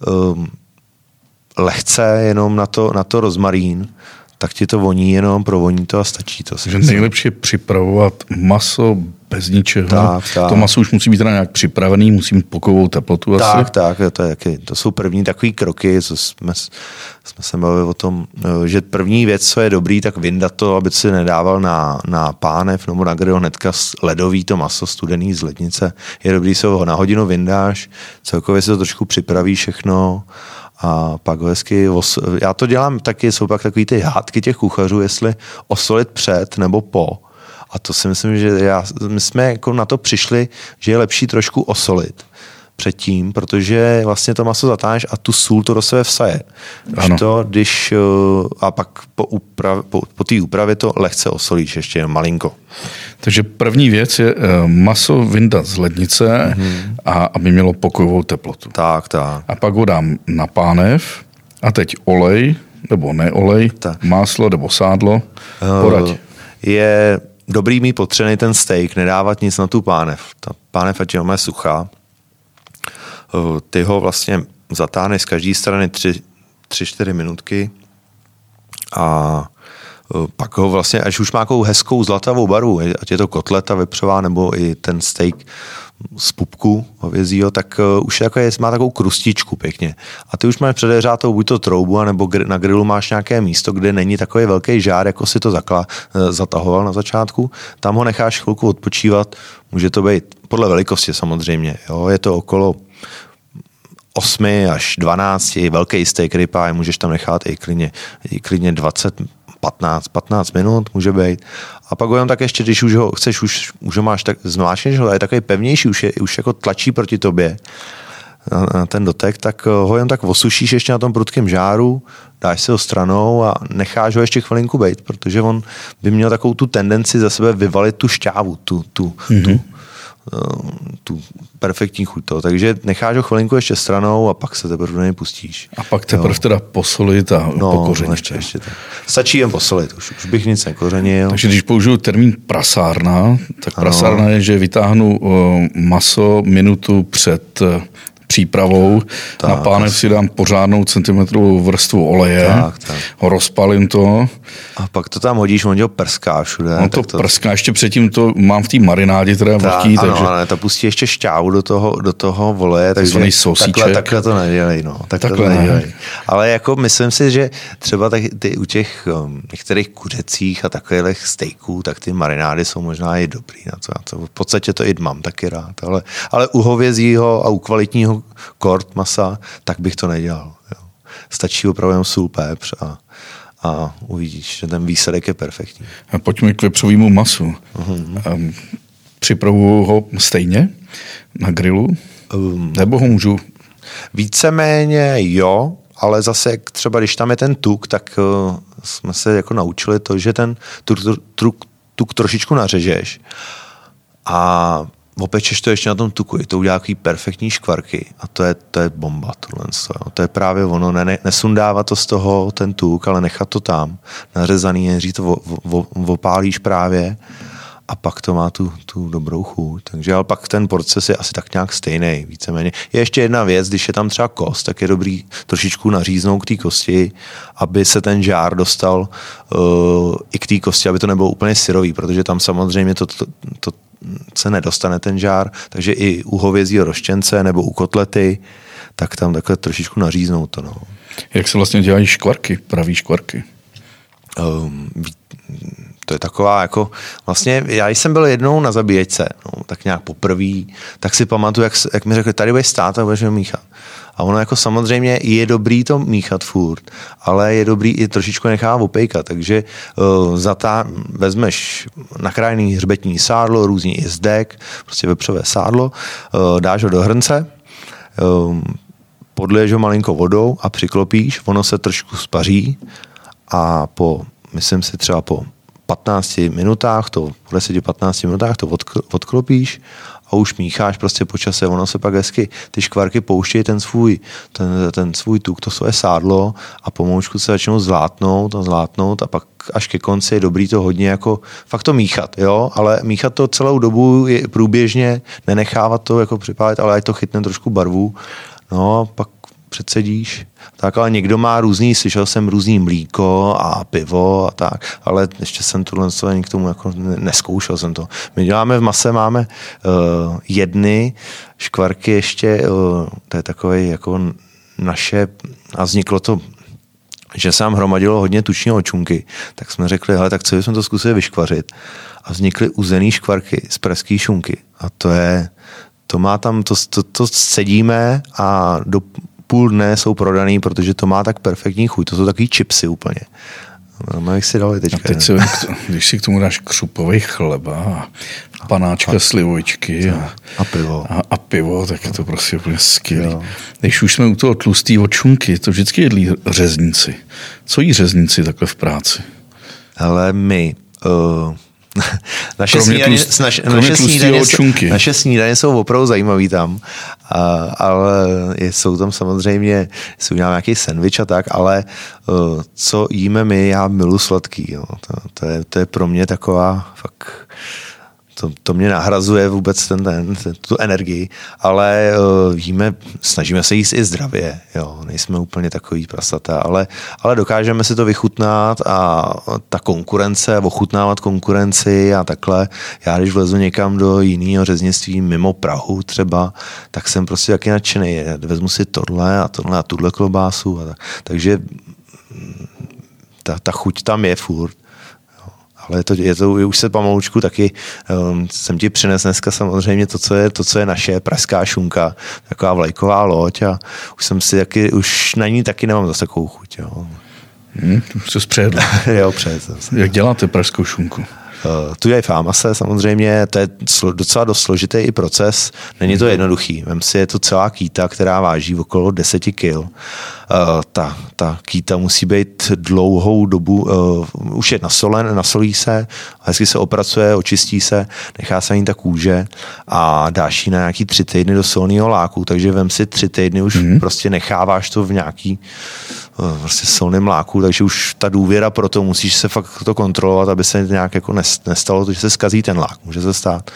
um, lehce jenom na to, na to rozmarín, tak ti to voní jenom, provoní to a stačí to. Že nejlepší je připravovat maso bez ničeho. Tak, tak. To maso už musí být teda nějak připravený, musí mít pokovou teplotu tak, asi. Tak, to, je, to jsou první takové kroky, co jsme, jsme se bavili o tom, eh, že první věc, co je dobrý, tak vyndat to, aby si nedával na, na pánev nebo na grill hnedka ledový to maso studený z lednice. Je dobrý, se ho na hodinu vyndáš, celkově si to trošku připraví všechno a pak ho hezky, os... já to dělám taky, jsou pak takový ty hádky těch kuchařů, jestli osolit před nebo po. A to si myslím, že já, my jsme jako na to přišli, že je lepší trošku osolit. Předtím, protože vlastně to maso zatáhneš a tu sůl to do sebe vsaje. Když ano. to, když, uh, a pak po, uprav, po, po té úpravě to lehce osolíš ještě malinko. Takže první věc je uh, maso vyndat z lednice mm-hmm. a aby mělo pokojovou teplotu. Tak, tak. A pak ho dám na pánev a teď olej, nebo neolej, tak. máslo nebo sádlo. Poraď. Uh, je dobrý mít potřený ten steak, nedávat nic na tu pánev. Ta pánev ať je suchá. Uh, ty ho vlastně zatáhneš z každé strany 3-4 minutky a uh, pak ho vlastně, až už má takovou hezkou zlatavou barvu, ať je to kotleta vepřová nebo i ten steak z pupku hovězího, tak uh, už jako je, má takovou krustičku pěkně. A ty už máš předehřátou buď to troubu, nebo gr- na grilu máš nějaké místo, kde není takový velký žár, jako si to zakla, zatahoval na začátku. Tam ho necháš chvilku odpočívat, může to být podle velikosti samozřejmě. Jo? Je to okolo 8 až 12, velký steak ribeye, můžeš tam nechat i klidně, i klidně 20 15, 15 minut může být. A pak ho jenom tak ještě, když už ho chceš, už, už ho máš tak zvláštně, že ho je takový pevnější, už, je, už jako tlačí proti tobě na, na ten dotek, tak eh, ho jen tak osušíš ještě na tom prudkém žáru, dáš si ho stranou a necháš ho ještě chvilinku být, protože on by měl takovou tu tendenci za sebe vyvalit tu šťávu, tu, tu, mm-hmm. tu, mhm. Tu perfektní chuť to. Takže necháš ho chvilinku ještě stranou a pak se teprve do něj pustíš. A pak teprve teda posolit a no, pokořenit. Ještě, ještě to. Stačí jen posolit, už, už bych nic nekořenil. Takže když použiju termín prasárna, tak prasárna je, že vytáhnu uh, maso minutu před přípravou. Tak, na pánev si dám pořádnou centimetrovou vrstvu oleje, tak, tak. rozpalím to. A pak to tam hodíš, on ho prská všude. On to, to prská, ještě předtím to mám v té marinádě teda tak, vlhký, ano, takže... ale to pustí ještě šťávu do toho, do toho voleje, takže takhle, takhle to nedělej, no. Takhle, takhle to nedělej. Ne. Ale jako myslím si, že třeba tak ty u těch um, některých kuřecích a takových steaků, tak ty marinády jsou možná i dobrý. Na co, na co. V podstatě to i mám taky rád, ale, ale u hovězího a u kvalitního kort masa, tak bych to nedělal. Jo. Stačí opravdu jenom sůl, pepř a, a uvidíš, že ten výsledek je perfektní. A pojďme k vepřovému masu. Uh-huh. Um, připravuju ho stejně na grilu? Um, Nebo ho můžu? Víceméně jo, ale zase třeba když tam je ten tuk, tak uh, jsme se jako naučili to, že ten tuk, tuk, tuk trošičku nařežeš a opečeš to ještě na tom tuku, to udělá takový perfektní škvarky a to je, to je bomba tohle. To je právě ono, ne, nesundávat to z toho ten tuk, ale nechat to tam, nařezaný, nejdřív to opálíš právě a pak to má tu, tu dobrou chuť. Takže ale pak ten proces je asi tak nějak stejný, víceméně. Je ještě jedna věc, když je tam třeba kost, tak je dobrý trošičku naříznout k té kosti, aby se ten žár dostal uh, i k té kosti, aby to nebylo úplně syrový, protože tam samozřejmě to, to, to se nedostane ten žár, takže i u hovězího roštěnce nebo u kotlety, tak tam takhle trošičku naříznou to. No. Jak se vlastně dělají škvarky, pravý škvarky? Um, to je taková jako, vlastně já jsem byl jednou na zabíječce, no, tak nějak poprvé, tak si pamatuju, jak, jak mi řekli, tady budeš stát a budeš míchat. A ono jako samozřejmě je dobrý to míchat furt, ale je dobrý i trošičku nechá opejkat, takže uh, za ta vezmeš nakrájený hřbetní sádlo, různý i zdek, prostě vepřové sádlo, uh, dáš ho do hrnce, um, podliješ ho malinko vodou a přiklopíš, ono se trošku spaří a po, myslím si třeba po 15 minutách, to, po 10-15 minutách to odklopíš a už mícháš prostě po čase, ono se pak hezky, ty škvarky pouštějí ten svůj, ten, ten svůj tuk, to svoje sádlo a pomoučku se začnou zlátnout a zlátnout a pak až ke konci je dobrý to hodně jako fakt to míchat, jo, ale míchat to celou dobu je průběžně, nenechávat to jako připálit, ale ať to chytne trošku barvu, no pak předsedíš. Tak ale někdo má různý, slyšel jsem různý mlíko a pivo a tak, ale ještě jsem tohle k tomu jako neskoušel jsem to. My děláme v mase, máme uh, jedny škvarky ještě, uh, to je takové jako naše, a vzniklo to že se nám hromadilo hodně tuční očunky, tak jsme řekli, hele, tak co bychom to zkusili vyškvařit. A vznikly uzený škvarky z pražské šunky. A to je, to má tam, to, to, to sedíme a do půl dne jsou prodaný, protože to má tak perfektní chuť. To jsou takový chipsy úplně. No, jak si dali teďka. A teď si, když si k tomu dáš křupový chleba a panáčka a, slivojčky a, a pivo. A, a pivo, tak je to prostě úplně skvělé. Když už jsme u toho tlustý očunky, to vždycky jedlí řezníci. Co jí řezníci takhle v práci? Ale my, uh, *laughs* naše, snídaně, tlust, naš, naše, snídaně, naše snídaně jsou opravdu zajímavý tam, a, ale jsou tam samozřejmě, jsou udělám nějaký sandwich a tak, ale uh, co jíme my, já milu sladký. Jo. To, to, je, to je pro mě taková fakt to, to mě nahrazuje vůbec ten, ten, tu energii, ale uh, víme, snažíme se jíst i zdravě, jo, nejsme úplně takový prasata, ale, ale dokážeme si to vychutnat a ta konkurence, ochutnávat konkurenci a takhle, já když vlezu někam do jiného řeznictví mimo Prahu třeba, tak jsem prostě taky nadšený, vezmu si tohle a tohle a tuhle klobásu a tak. takže ta, ta chuť tam je furt ale je to, je to už se pomalučku taky, um, jsem ti přinesl dneska samozřejmě to, co je, to, co je naše pražská šunka, taková vlajková loď a už jsem si taky, už na ní taky nemám zase takovou chuť. Jo. Hmm, *laughs* už se zpředl. jo, před. Jak děláte pražskou šunku? Uh, tu je Famase samozřejmě, to je docela dost složitý i proces, není to jednoduchý. Vem si, je to celá kýta, která váží okolo 10 kg. Uh, ta, ta kýta musí být dlouhou dobu, uh, už je nasolen, nasolí se, hezky se opracuje, očistí se, nechá se ani ta kůže a dáš ji na nějaký tři týdny do solného láku, takže vem si tři týdny už mm-hmm. prostě necháváš to v nějaký prostě solném láku, takže už ta důvěra pro to musíš se fakt to kontrolovat, aby se nějak jako nestalo, že se skazí ten lák, může se stát.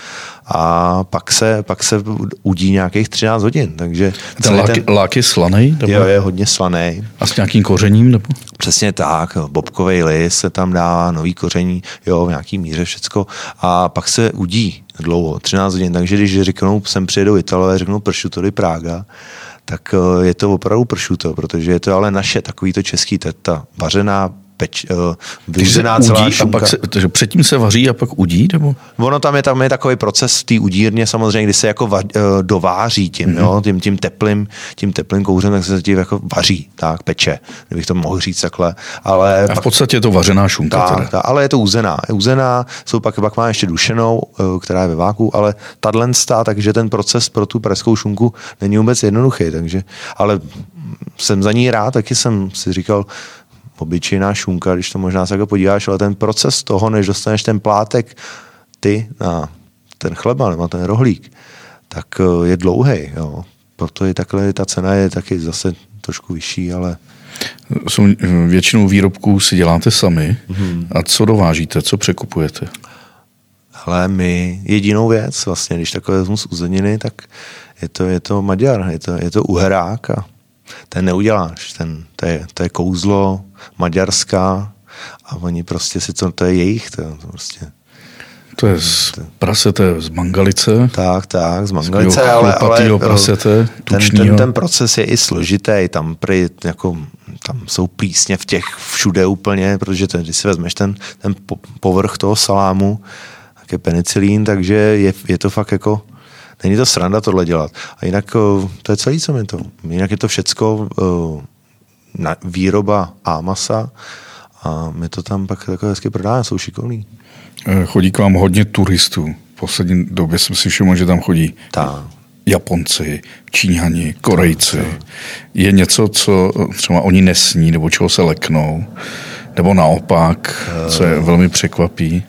A pak se, pak se udí nějakých 13 hodin, takže... Ten lák, ten lák je slaný? Jo, je hodně slaný. A s nějakým kořením? Nebo? Přesně tak, bobkový list se tam dává, nový koření, jo, v nějaký míře všecko. A pak se udí dlouho, 13 hodin, takže když řeknou, sem přijedou Italové, řeknou pršu tady Prága, tak eh, je to opravdu pršuto, protože je to ale naše, takový to český, ta, ta vařená peč, uh, vyřená celá šunka. A pak se, takže předtím se vaří a pak udí? Nebo? Ono tam je, tam je takový proces v té udírně samozřejmě, kdy se jako va, uh, dováří tím, mm-hmm. jo, tím, tím teplým, tím teplým kouřem, tak se tím jako vaří, tak peče, kdybych to mohl říct takhle. Ale a v podstatě je to vařená šunka. Tak, tak, ale je to uzená. Je uzená, jsou pak, pak má ještě dušenou, uh, která je ve váku, ale tato stá, takže ten proces pro tu preskou šunku není vůbec jednoduchý, takže, ale jsem za ní rád, taky jsem si říkal, obyčejná šunka, když to možná se jako podíváš, ale ten proces toho, než dostaneš ten plátek ty na ten chleba nebo ten rohlík, tak eh, je dlouhý. Jo. Proto je takhle, ta cena je taky zase trošku vyšší, ale jsou, většinou výrobků si děláte sami. Mm-hmm. A co dovážíte, co překupujete? Ale my jedinou věc, vlastně, když takové vezmu z uzeniny, tak je to, je to Maďar, je to, je to uherák a ten neuděláš. Ten, to, je, to je kouzlo Maďarska a oni prostě si to, to je jejich, to, to prostě to je z prasete z Mangalice. Tak, tak, z Mangalice, ale, ale eh, prasete, ten, ten, ten, proces je i složitý, tam, prý, jako, tam jsou písně v těch všude úplně, protože ten, když si vezmeš ten, ten povrch toho salámu, tak je penicilín, takže je, je to fakt jako není to sranda tohle dělat. A jinak eh, to je celý, co mi to. Jinak je to všecko uh, na, výroba Amasa a my to tam pak takové hezky prodáváme, jsou šikovní. Eh, chodí k vám hodně turistů. V poslední době jsem si všiml, že tam chodí Ta. Japonci, Číňani, Korejci. Je něco, co třeba oni nesní, nebo čeho se leknou, nebo naopak, co je velmi překvapí?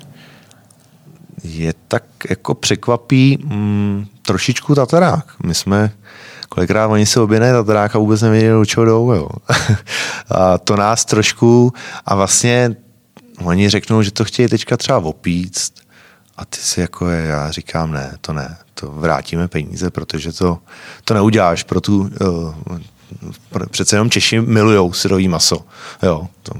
Je tak jako překvapí mm, trošičku Tatarák. My jsme kolikrát oni se objednají Tatarák a vůbec nevěděli, do čeho jdou. Jo. *laughs* a to nás trošku a vlastně oni řeknou, že to chtějí teďka třeba opíct a ty si jako je, já říkám ne, to ne, to vrátíme peníze, protože to, to neuděláš pro tu, uh, přece jenom Češi milujou syrový maso. Jo, to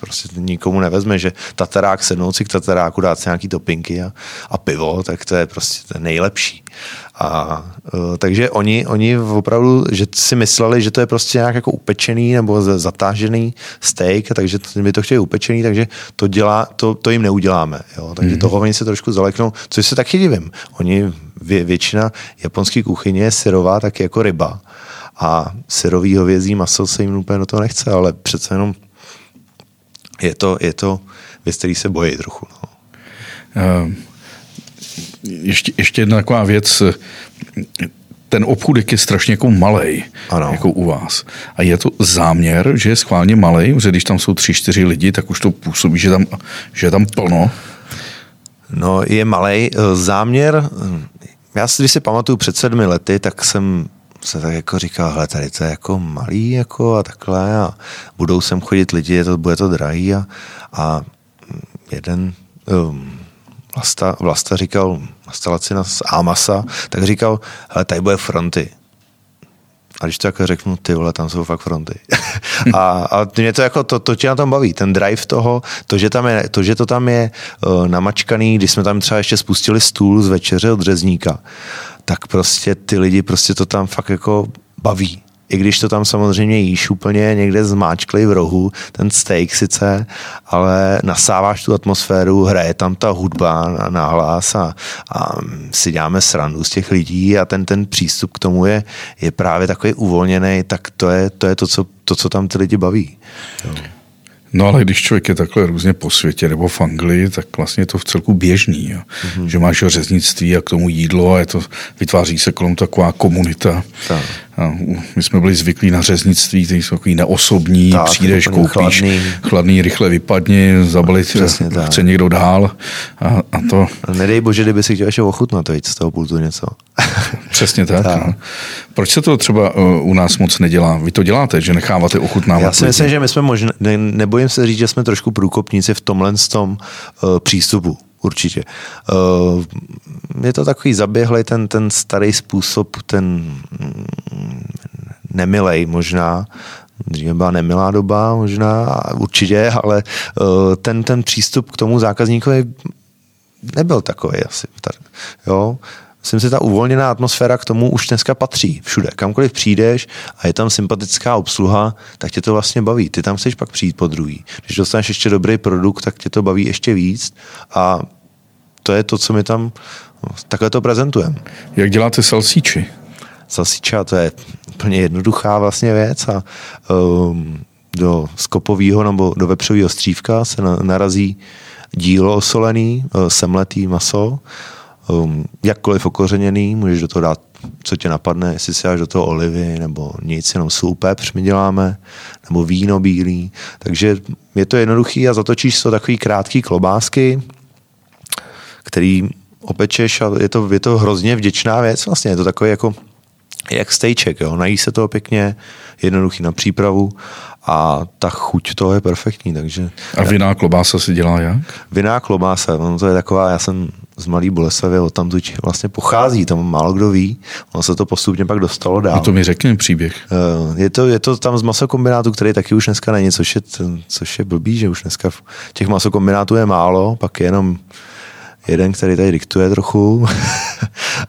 prostě nikomu nevezme, že tatarák, sednout si k tataráku, dát si nějaký topinky a, a pivo, tak to je prostě ten nejlepší. A, uh, takže oni, oni opravdu, že si mysleli, že to je prostě nějak jako upečený nebo zatážený steak, takže by to chtěli upečený, takže to, dělá, to, to jim neuděláme. Jo? Takže mm-hmm. toho oni se trošku zaleknou, což se taky divím. Oni, vě, většina japonské kuchyně je syrová tak jako ryba a syrový hovězí maso se jim úplně do toho nechce, ale přece jenom je to, je to věc, který se bojí trochu. No. Uh, ještě, ještě jedna taková věc. Ten obchůdek je strašně jako malej, ano. jako u vás. A je to záměr, že je schválně malej, že když tam jsou tři, čtyři lidi, tak už to působí, že, tam, že je tam plno. No, je malej. Záměr, já si, když si pamatuju před sedmi lety, tak jsem se tak jako říkal, hele, tady to je jako malý jako a takhle a budou sem chodit lidi, je to, bude to drahý a, a jeden um, Vlasta, Vlasta říkal, Vlasta Lacina z Amasa, tak říkal, hele, tady bude fronty. A když to jako řeknu, ty vole, tam jsou fakt fronty. *laughs* a, a mě to jako, to, to tě na tom baví, ten drive toho, to, že, tam je, to, že to tam je uh, namačkaný, když jsme tam třeba ještě spustili stůl z večeře od řezníka, tak prostě ty lidi prostě to tam fakt jako baví i když to tam samozřejmě jíš úplně někde zmáčklej v rohu, ten steak sice, ale nasáváš tu atmosféru, hraje tam ta hudba na, na hlas a, a si děláme srandu z těch lidí a ten, ten přístup k tomu je, je právě takový uvolněný, tak to je to, je to, co, to, co tam ty lidi baví. Jo. No ale když člověk je takhle různě po světě nebo v Anglii, tak vlastně je to v celku běžný, jo. Mm-hmm. že máš řeznictví a k tomu jídlo a je to, vytváří se kolem taková komunita. Tak. A my jsme byli zvyklí na řeznictví, který jsou takový neosobní, tak, přijdeš, koupíš, chladný. chladný, rychle vypadni, zabalit, Přesně chce tak. někdo dál a, a to... Nedej bože, kdyby si chtěl ještě ochutnat víc z toho pultu něco. *laughs* Přesně tak. tak. No. Proč se to třeba uh, u nás moc nedělá? Vy to děláte, že necháváte ochutnávat? Já si myslím, že my jsme možná, ne, nebojím se říct, že jsme trošku průkopníci v tomhle tom uh, přístupu určitě. Uh, je to takový zaběhlej ten, ten starý způsob, ten mm, nemilej možná, dříve byla nemilá doba možná, určitě, ale uh, ten, ten přístup k tomu zákazníkovi nebyl takový asi. Jo? Myslím si, ta uvolněná atmosféra k tomu už dneska patří všude. Kamkoliv přijdeš a je tam sympatická obsluha, tak tě to vlastně baví. Ty tam chceš pak přijít po druhý. Když dostaneš ještě dobrý produkt, tak tě to baví ještě víc a to je to, co my tam takhle to prezentujeme. Jak děláte salsíči? Salsíča to je úplně jednoduchá vlastně věc a um, do skopového nebo do vepřového střívka se na, narazí dílo osolený, uh, semletý maso, um, jakkoliv okořeněný, můžeš do toho dát, co tě napadne, jestli si dáš do toho olivy nebo nic, jenom sůl, pepř my děláme, nebo víno bílý. Takže je to jednoduchý a zatočíš to takový krátký klobásky, který opečeš a je to, je to hrozně vděčná věc. Vlastně je to takový jako jak stejček, jo. Nají se toho pěkně, jednoduchý na přípravu a ta chuť toho je perfektní, takže... A vinná klobása si dělá jak? Vinná klobása, no to je taková, já jsem z Malý Boleslavy, od tam vlastně pochází, tam málo kdo ví, ono se to postupně pak dostalo dál. No to mi řekni příběh. Eh, je to, je to tam z masokombinátu, který taky už dneska není, což je, což je blbý, že už dneska těch masokombinátů je málo, pak je jenom jeden, který tady diktuje trochu,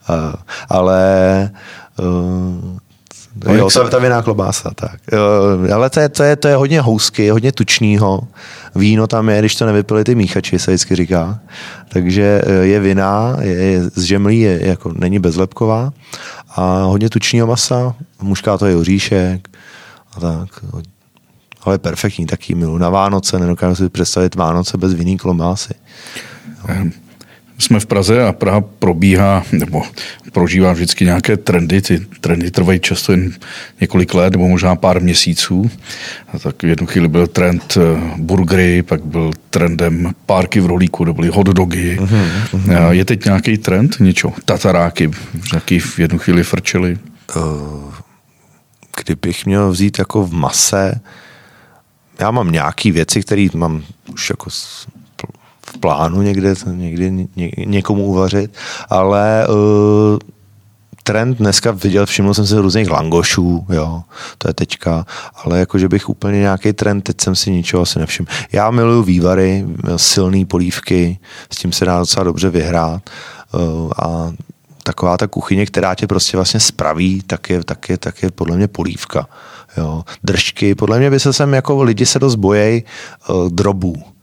*laughs* ale uh, jo, ta, ta vinná klobása, tak. Uh, ale to je, to, je, to je hodně housky, hodně tučného. Víno tam je, když to nevypili ty míchači, se vždycky říká. Takže je vina, je, je z žemlí, je, je, jako, není bezlepková a hodně tučního masa, mužká to je oříšek a tak. Ale perfektní, taky milu. Na Vánoce nedokážu si představit Vánoce bez vinný klobásy. Um jsme v Praze a Praha probíhá nebo prožívá vždycky nějaké trendy. Ty trendy trvají často jen několik let nebo možná pár měsíců. A tak v jednu chvíli byl trend eh, burgery, pak byl trendem párky v rohlíku, to byly hot dogy. Uh-huh, Je teď nějaký trend? Něčo? Tataráky, jaký v jednu chvíli frčeli? Uh, kdybych měl vzít jako v mase, já mám nějaký věci, které mám už jako plánu někde, někdy ně, někomu uvařit, ale uh, trend dneska viděl, všiml jsem si různých langošů, jo, to je teďka, ale jako, že bych úplně nějaký trend, teď jsem si ničeho asi nevšiml. Já miluju vývary, silné polívky, s tím se dá docela dobře vyhrát uh, a taková ta kuchyně, která tě prostě vlastně spraví, tak je, tak je, tak je podle mě polívka. Jo. Držky, podle mě by se sem jako lidi se dost bojej uh, drobů.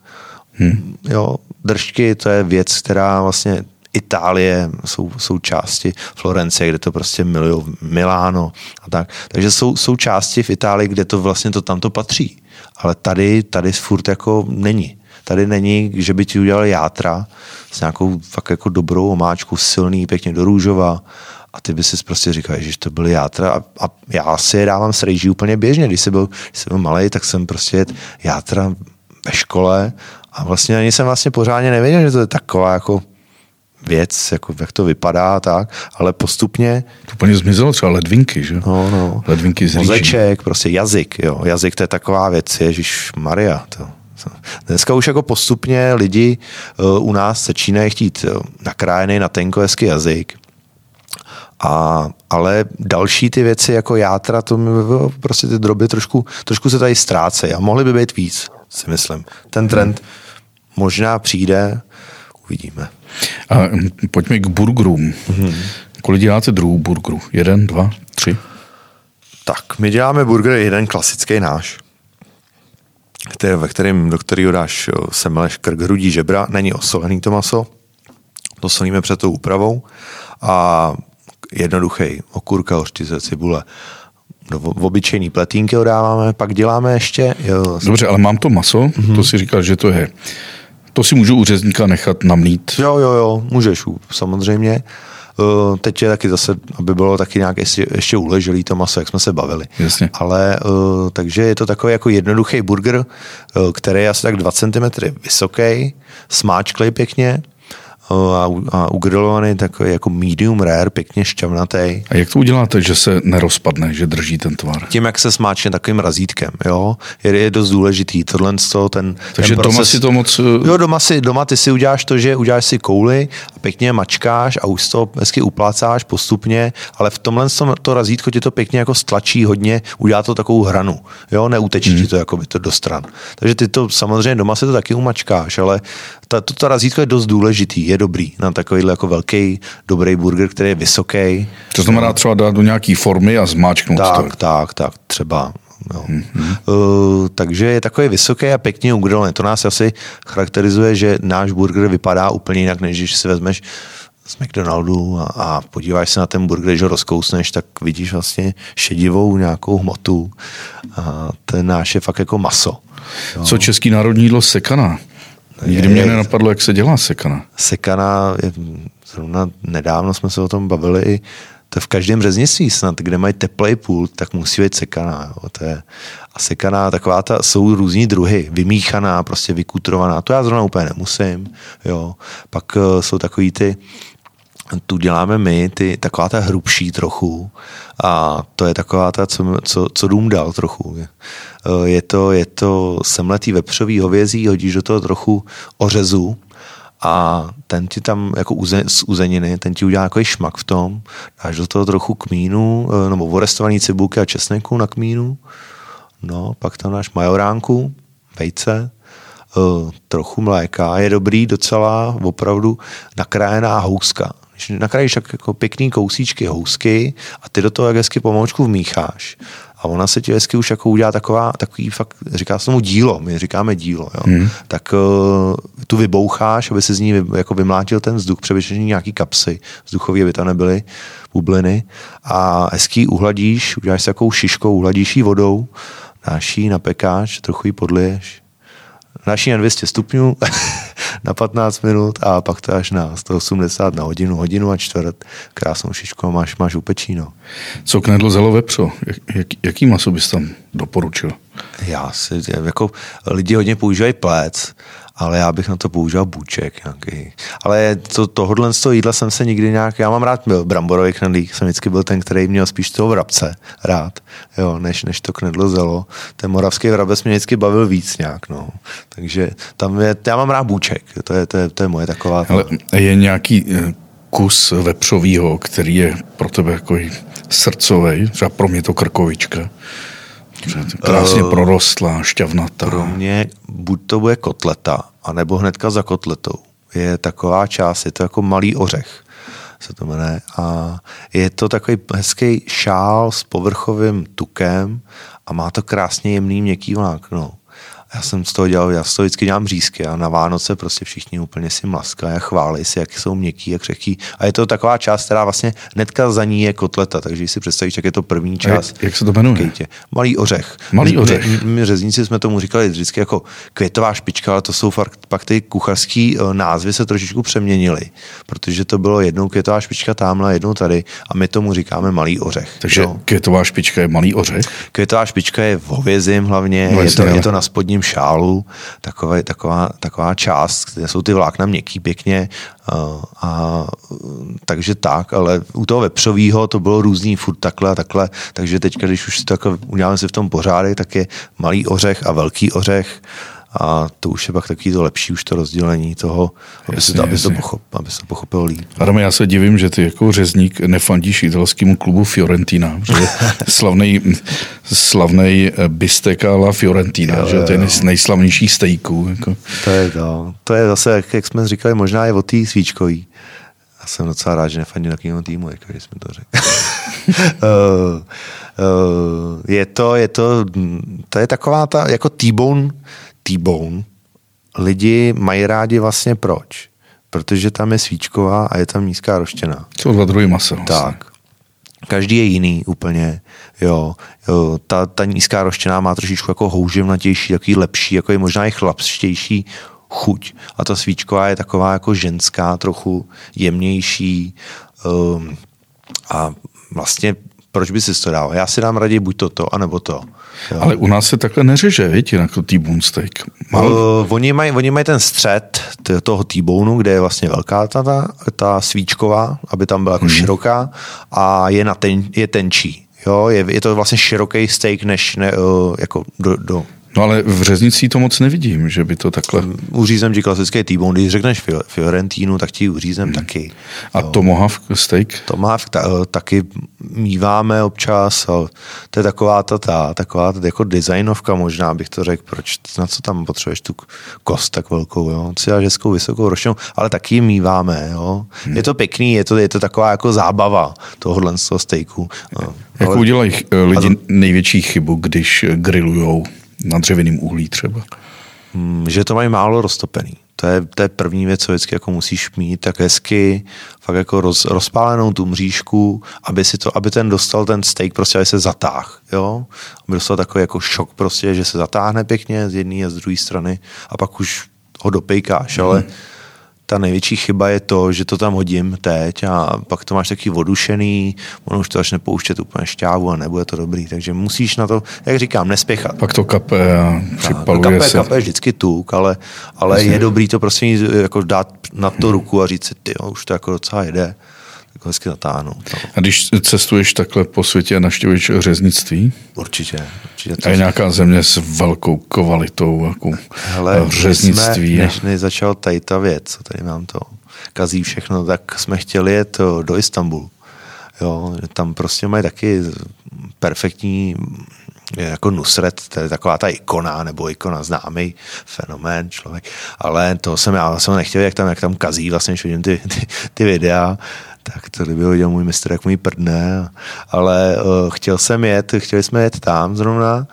Hmm. Jo, držky, to je věc, která vlastně Itálie, jsou, jsou části Florencie, kde to prostě milují, Miláno a tak. Takže jsou, jsou části v Itálii, kde to vlastně to tamto patří. Ale tady, tady furt jako není. Tady není, že by ti udělali játra s nějakou fakt jako dobrou omáčkou, silný, pěkně do růžova a ty by si prostě říkal, že to byly játra a, a já si je dávám s rejží úplně běžně. Když jsem byl, když jsem byl malý, tak jsem prostě játra ve škole a vlastně ani jsem vlastně pořádně nevěděl, že to je taková jako věc, jako jak to vypadá tak, ale postupně... To úplně zmizelo třeba ledvinky, že? No, no. Ledvinky z Mozeček, prostě jazyk, jo. Jazyk to je taková věc, Ježíš Maria, to, Dneska už jako postupně lidi uh, u nás začínají chtít uh, nakrájený na tenko hezký jazyk. A, ale další ty věci jako játra, to mi, prostě ty droby trošku, trošku se tady ztrácejí a mohly by být víc, si myslím. Ten trend hmm. Možná přijde, uvidíme. A pojďme k burgerům. Hmm. Kolik děláte druhů burgerů? Jeden, dva, tři? Tak, my děláme burger jeden klasický náš, který, ve kterým, do kterého dáš semeleš krk, hrudí, žebra. Není osolený to maso, to solíme před tou úpravou. A jednoduchý, okurka, hořčice, cibule, do obyčejný pletínky odáváme, pak děláme ještě... Jo, Dobře, ale mám to maso, mm-hmm. to si říkal, že to je. To si můžu u řezníka nechat namlít? Jo, jo, jo, můžeš, samozřejmě. Uh, teď je taky zase, aby bylo taky nějak ještě, ještě uleželý to maso, jak jsme se bavili. Jasně. Ale uh, takže je to takový jako jednoduchý burger, uh, který je asi tak 2 cm vysoký, smáčklej pěkně, a, a ugrilovaný takový jako medium rare, pěkně šťavnatý. A jak to uděláte, že se nerozpadne, že drží ten tvar? Tím, jak se smáčne takovým razítkem, jo. Je, je dost důležitý. Tohle ten, Takže ten proces... doma si to moc... Eh, jo, doma, si, doma ty si uděláš to, že uděláš si kouly a pěkně mačkáš a už to hezky uplácáš postupně, ale v tomhle tom, to razítko ti to pěkně jako stlačí hodně, udělá to takovou hranu, jo, neutečí hmm. ti to jako by to do stran. Takže ty to samozřejmě doma si to taky umačkáš, ale ta, to, to razítko je dost důležitý, je dobrý na takovýhle jako velký, dobrý burger, který je vysoký. To znamená třeba dát do nějaké formy a zmáčknout tak, to. Tak, tak, tak, třeba. Jo. Mm-hmm. Uh, takže je takový vysoký a pěkně ugrilovaný. To nás asi charakterizuje, že náš burger vypadá úplně jinak, než když si vezmeš z McDonaldu a, a podíváš se na ten burger, když ho rozkousneš, tak vidíš vlastně šedivou nějakou hmotu. A ten náš je fakt jako maso. Jo. Co český národní jídlo sekana? Nikdy mě nenapadlo, jak se dělá sekana. Sekana, je, zrovna nedávno jsme se o tom bavili i to v každém řeznictví snad, kde mají teplý půl, tak musí být sekaná. Jo. To je, a sekaná, taková ta, jsou různí druhy, vymíchaná, prostě vykutrovaná, to já zrovna úplně nemusím. Jo. Pak uh, jsou takový ty, tu děláme my, ty, taková ta hrubší trochu a to je taková ta, co, co, co dům dal trochu. Eh, je to, je to semletý vepřový hovězí, hodíš do toho trochu ořezu a ten ti tam jako uze, z uzeniny, ten ti udělá takový šmak v tom, dáš do toho trochu kmínu, eh, nebo vorestovaný cibulky a česneku na kmínu, no, pak tam dáš majoránku, vejce, uh, trochu mléka, je dobrý docela opravdu nakrájená houska. Nakrájíš tak jako pěkný kousíčky housky a ty do toho jak hezky pomoučku vmícháš a ona se ti hezky už jako udělá taková, takový fakt, říká se tomu dílo, my říkáme dílo, jo. Hmm. tak uh, tu vyboucháš, aby se z ní vy, jako vymlátil ten vzduch, převyšení nějaký kapsy vzduchový, aby tam nebyly bubliny a hezký uhladíš, uděláš si takovou šiškou, uhladíš ji vodou, dáš ji na pekáč, trochu ji podliješ, ji na 200 stupňů *laughs* na 15 minut a pak to až na 180 na hodinu, hodinu a čtvrt. Krásnou šičku a máš, máš upečíno. Co knedlo zelo vepřo? Jak, jak, jaký maso bys tam doporučil? Já si, jako lidi hodně používají plec, ale já bych na to použil bůček nějaký. Ale to, tohohle z toho jídla jsem se nikdy nějak, já mám rád bramborový knedlík, jsem vždycky byl ten, který měl spíš toho vrabce rád, jo, než, než to knedlo zelo. Ten moravský vrabec mě vždycky bavil víc nějak, no. Takže tam je, já mám rád bůček, to je, to je, to je moje taková... Ale je nějaký eh, kus vepřovýho, který je pro tebe jako srdcový, třeba pro mě to krkovička. Krásně uh, prorostlá, šťavnatá. Pro mě buď to bude kotleta, anebo hnedka za kotletou. Je taková část, je to jako malý ořech se to jmenuje. A je to takový hezký šál s povrchovým tukem a má to krásně jemný měkký vlákno. Já jsem z toho dělal, já z toho vždycky dělám řízky a na Vánoce prostě všichni úplně si mlaskají a chválí si, jak jsou měkký a křehký. A je to taková část, která vlastně netka za ní je kotleta, takže si představíš, jak je to první část. Jak, jak se to jmenuje? Kejtě. Malý ořech. Malý ořech. My, my řezníci jsme tomu říkali vždycky jako květová špička, ale to jsou fakt, pak ty kuchařský eh, názvy se trošičku přeměnily, protože to bylo jednou květová špička tamhle, jednou tady a my tomu říkáme malý ořech. Takže jo. květová špička je malý ořech? Květová špička je v hovězím hlavně, no, je, to, je to na spodním šálu, takové, taková, taková část, kde jsou ty vlákna měkký pěkně, a, a, takže tak, ale u toho vepřového to bylo různý furt takhle a takhle, takže teď, když už si to jako uděláme si v tom pořádek, tak je malý ořech a velký ořech a to už je pak taky to lepší, už to rozdělení toho, aby, jasně, se to, aby, to, pochop, aby se to pochopilo líp. Adam, já se divím, že ty jako řezník nefandíš italskému klubu Fiorentina, že slavnej, slavnej eh, bistek la Fiorentina, jo, že to je nejslavnější stejků. Jako. To je to. To je zase, jak, jak jsme říkali, možná je o té svíčkový. Já jsem docela rád, že nefandím takovému týmu, jako jsme to řekli. uh, *laughs* uh, je to, je to, to je taková ta, jako T-bone, T-bone lidi mají rádi vlastně proč? Protože tam je svíčková a je tam nízká roštěna. Co za druhý maso. Vlastně. Tak. Každý je jiný úplně, jo. jo ta, ta nízká roštěná má trošičku jako houževnatější, takový lepší, jako je možná i chlapštější chuť. A ta svíčková je taková jako ženská, trochu jemnější um, a vlastně proč by si to dal? Já si dám raději buď toto, anebo to. Jo. Ale u nás se takhle neřeže, víte, jako T-bone steak. Mal... Uh, oni, mají, oni mají ten střed toho T-boneu, kde je vlastně velká ta, ta, ta svíčková, aby tam byla jako hmm. široká a je, na ten, je tenčí. Jo, je, je to vlastně široký steak, než ne, uh, jako do, do No ale v řeznicí to moc nevidím, že by to takhle... Uřízem ti klasické T-bone, když řekneš Fiorentínu, tak ti uřízem hmm. taky. A jo. tomahawk steak? Tomahawk ta, eh, taky míváme občas, ale to je taková ta, ta taková ta jako designovka možná, bych to řekl, proč, na co tam potřebuješ tu kost tak velkou, jo? Si dáš hezkou vysokou roštěnou, ale taky míváme, jo? Hmm. Je to pěkný, je to, je to taková jako zábava tohohle z toho steaku. No. Jak ale... udělají eh, lidi to... největší chybu, když grillujou? Na dřevěném uhlí třeba? Hmm, že to mají málo roztopený. To je, to je první věc, co vždycky jako musíš mít, tak hezky, fakt jako roz, rozpálenou tu mřížku, aby, si to, aby ten dostal ten steak, prostě aby se zatáh, jo? Aby dostal takový jako šok prostě, že se zatáhne pěkně z jedné a z druhé strany a pak už ho dopejkáš, mm. ale hmm ta největší chyba je to, že to tam hodím teď a pak to máš taky vodušený, ono už to začne pouštět úplně šťávu a nebude to dobrý, takže musíš na to, jak říkám, nespěchat. Pak to kape a připaluje kape, se. Kape vždycky tuk, ale, ale je dobrý to prostě jako dát na to ruku a říct si, ty, už to jako docela jede jako hezky natáhnout. No. A když cestuješ takhle po světě a naštěvuješ řeznictví? Určitě. určitě a je nějaká země s velkou kvalitou jako Hele, řeznictví? Jsme, než než začal tady ta věc, co tady mám to, kazí všechno, tak jsme chtěli jet do Istanbulu. Jo, tam prostě mají taky perfektní jako Nusret, to je taková ta ikona, nebo ikona známý fenomén člověk, ale to jsem já jsem nechtěl, jak tam, jak tam kazí, vlastně, když vidím ty, ty, ty videa, tak to kdyby viděl můj mistr, jak můj prdne, ale uh, chtěl jsem jet, chtěli jsme jet tam zrovna,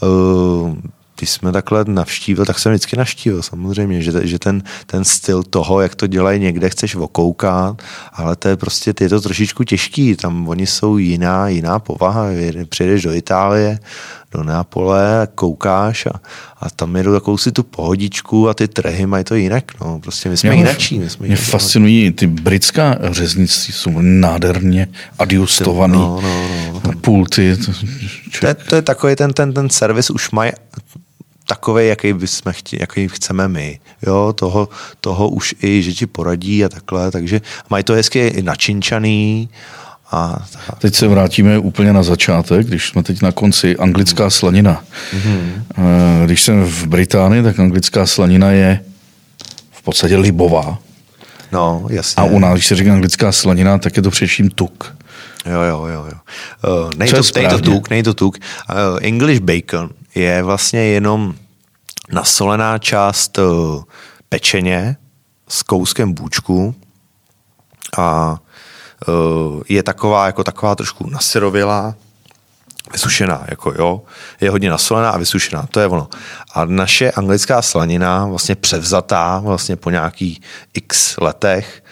uh, když jsme takhle navštívil, tak jsem vždycky navštívil samozřejmě, že, že ten, ten styl toho, jak to dělají někde, chceš okoukat, ale to je prostě, je to trošičku těžký, tam oni jsou jiná, jiná povaha, přijedeš do Itálie, do Neapole, koukáš a, a tam jedu takovou si tu pohodičku a ty trehy mají to jinak. No. Prostě my jsme mě jinačí. My jsme mě jinak. fascinují, ty britská řeznictví jsou nádherně adjustovaný. No, no, no, no. Pulty. To, to, je, to je takový ten, ten, ten servis už mají takový, jaký bychom chtěli, jaký chceme my. Jo, toho, toho už i, že ti poradí a takhle, takže mají to hezky i načinčaný, a, teď se vrátíme úplně na začátek, když jsme teď na konci anglická slanina. Mm-hmm. Když jsem v Británii, tak anglická slanina je v podstatě libová. No, jasně. A u nás, když se říká anglická slanina, tak je to především tuk. Jo, jo, jo. jo. Uh, nej, to, nej to tuk, nej to tuk. Uh, English bacon je vlastně jenom nasolená část uh, pečeně s kouskem bůčku a je taková jako taková trošku nasyrovělá vysušená, jako jo, je hodně nasolená a vysušená, to je ono. A naše anglická slanina, vlastně převzatá vlastně po nějakých x letech,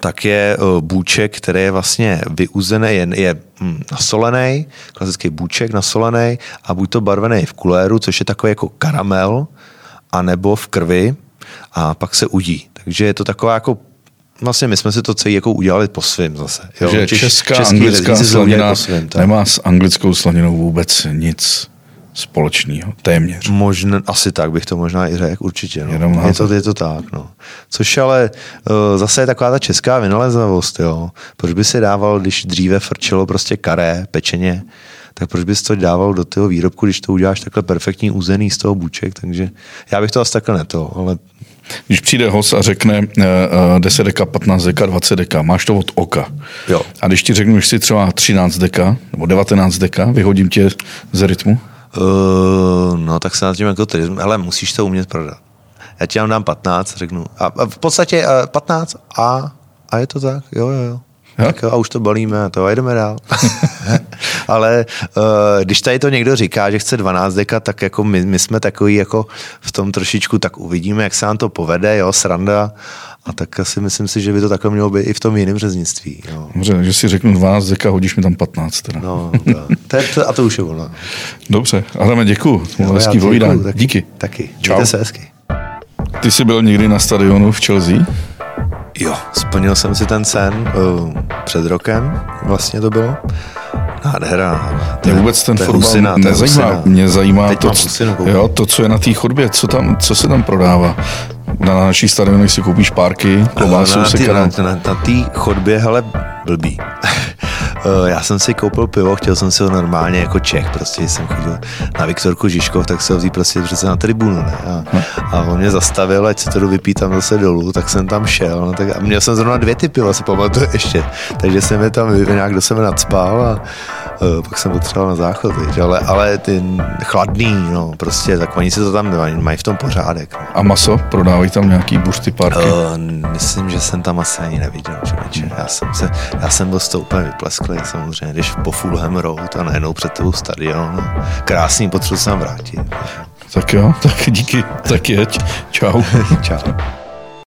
tak je eh, bůček, který je vlastně vyuzený, je, je hm, nasolený, klasický bůček nasolený a buď to barvený v kuléru, což je takový jako karamel, anebo v krvi a pak se udí. Takže je to taková jako Vlastně my jsme si to celý jako udělali po svým zase. Jo? Že Češ, česká anglická slanina svým, nemá s anglickou slaninou vůbec nic společného, téměř. Možná, asi tak bych to možná i řekl, určitě. No. Jenom je, to, je to tak, no. Což ale uh, zase je taková ta česká vynalezavost, jo. Proč by se dával, když dříve frčelo prostě karé, pečeně, tak proč bys to dával do toho výrobku, když to uděláš takhle perfektní uzený z toho buček, takže já bych to asi takhle neto, ale když přijde host a řekne uh, 10 deka, 15 deka, 20 deka, máš to od oka. Jo. A když ti řeknu, že si třeba 13 deka nebo 19 deka, vyhodím tě z rytmu? Uh, no tak se nad tím jako ty, ale musíš to umět prodat. Já ti dám 15, řeknu. A, a v podstatě uh, 15 a, a je to tak, jo, jo, jo. Tak jo, a už to balíme a to a jdeme dál. *laughs* Ale uh, když tady to někdo říká, že chce 12 deka, tak jako my, my jsme takový jako v tom trošičku, tak uvidíme, jak se nám to povede, jo, sranda. A tak asi myslím si, že by to takhle mělo být i v tom jiném řeznictví. Jo. Dobře, že si řeknu 12 deka, hodíš mi tam 15 teda. No, to, to, to, a to už je ono. Dobře, Adame, děkuju. To hezký povídání. Díky. Taky. Čau. Mějte se hezky. Ty jsi byl někdy na stadionu v Chelsea? Jo, splnil jsem si ten sen uh, před rokem, vlastně to bylo. Nádhera. Mě vůbec ten fotbal nezajímá. Mě zajímá to, jo, to, co je na té chodbě, co, tam, co se tam prodává. Na naší stadionech si koupíš párky, klobásu, na, na, na, na, na té chodbě, hele, blbý. *laughs* Eh, já jsem si koupil pivo, chtěl jsem si ho normálně jako Čech, prostě jsem chodil na Viktorku Žižkov, tak se ho vzít prostě přece na tribunu, ne? A, a on mě zastavil, ať se to vypít tam zase dolů, tak jsem tam šel, no, tak, a měl jsem zrovna dvě ty piva, si pamatuju ještě, takže jsem je tam nějak do sebe nadspal a uh, pak jsem potřeboval na záchod, víš, ale, ale ty chladný, no, prostě, tak oni si to tam mají v tom pořádek. No. A maso? Prodávají tam nějaký bušty parky? Uh, myslím, že jsem tam asi ani neviděl, člověče. Já jsem, se, já jsem byl z toho úplně vyplesklý, samozřejmě, když po Fulham Road a najednou před tebou stadion. Krásný, potřebuji se tam vrátit. Tak jo, tak díky, tak jeď. Čau. *laughs* Čau.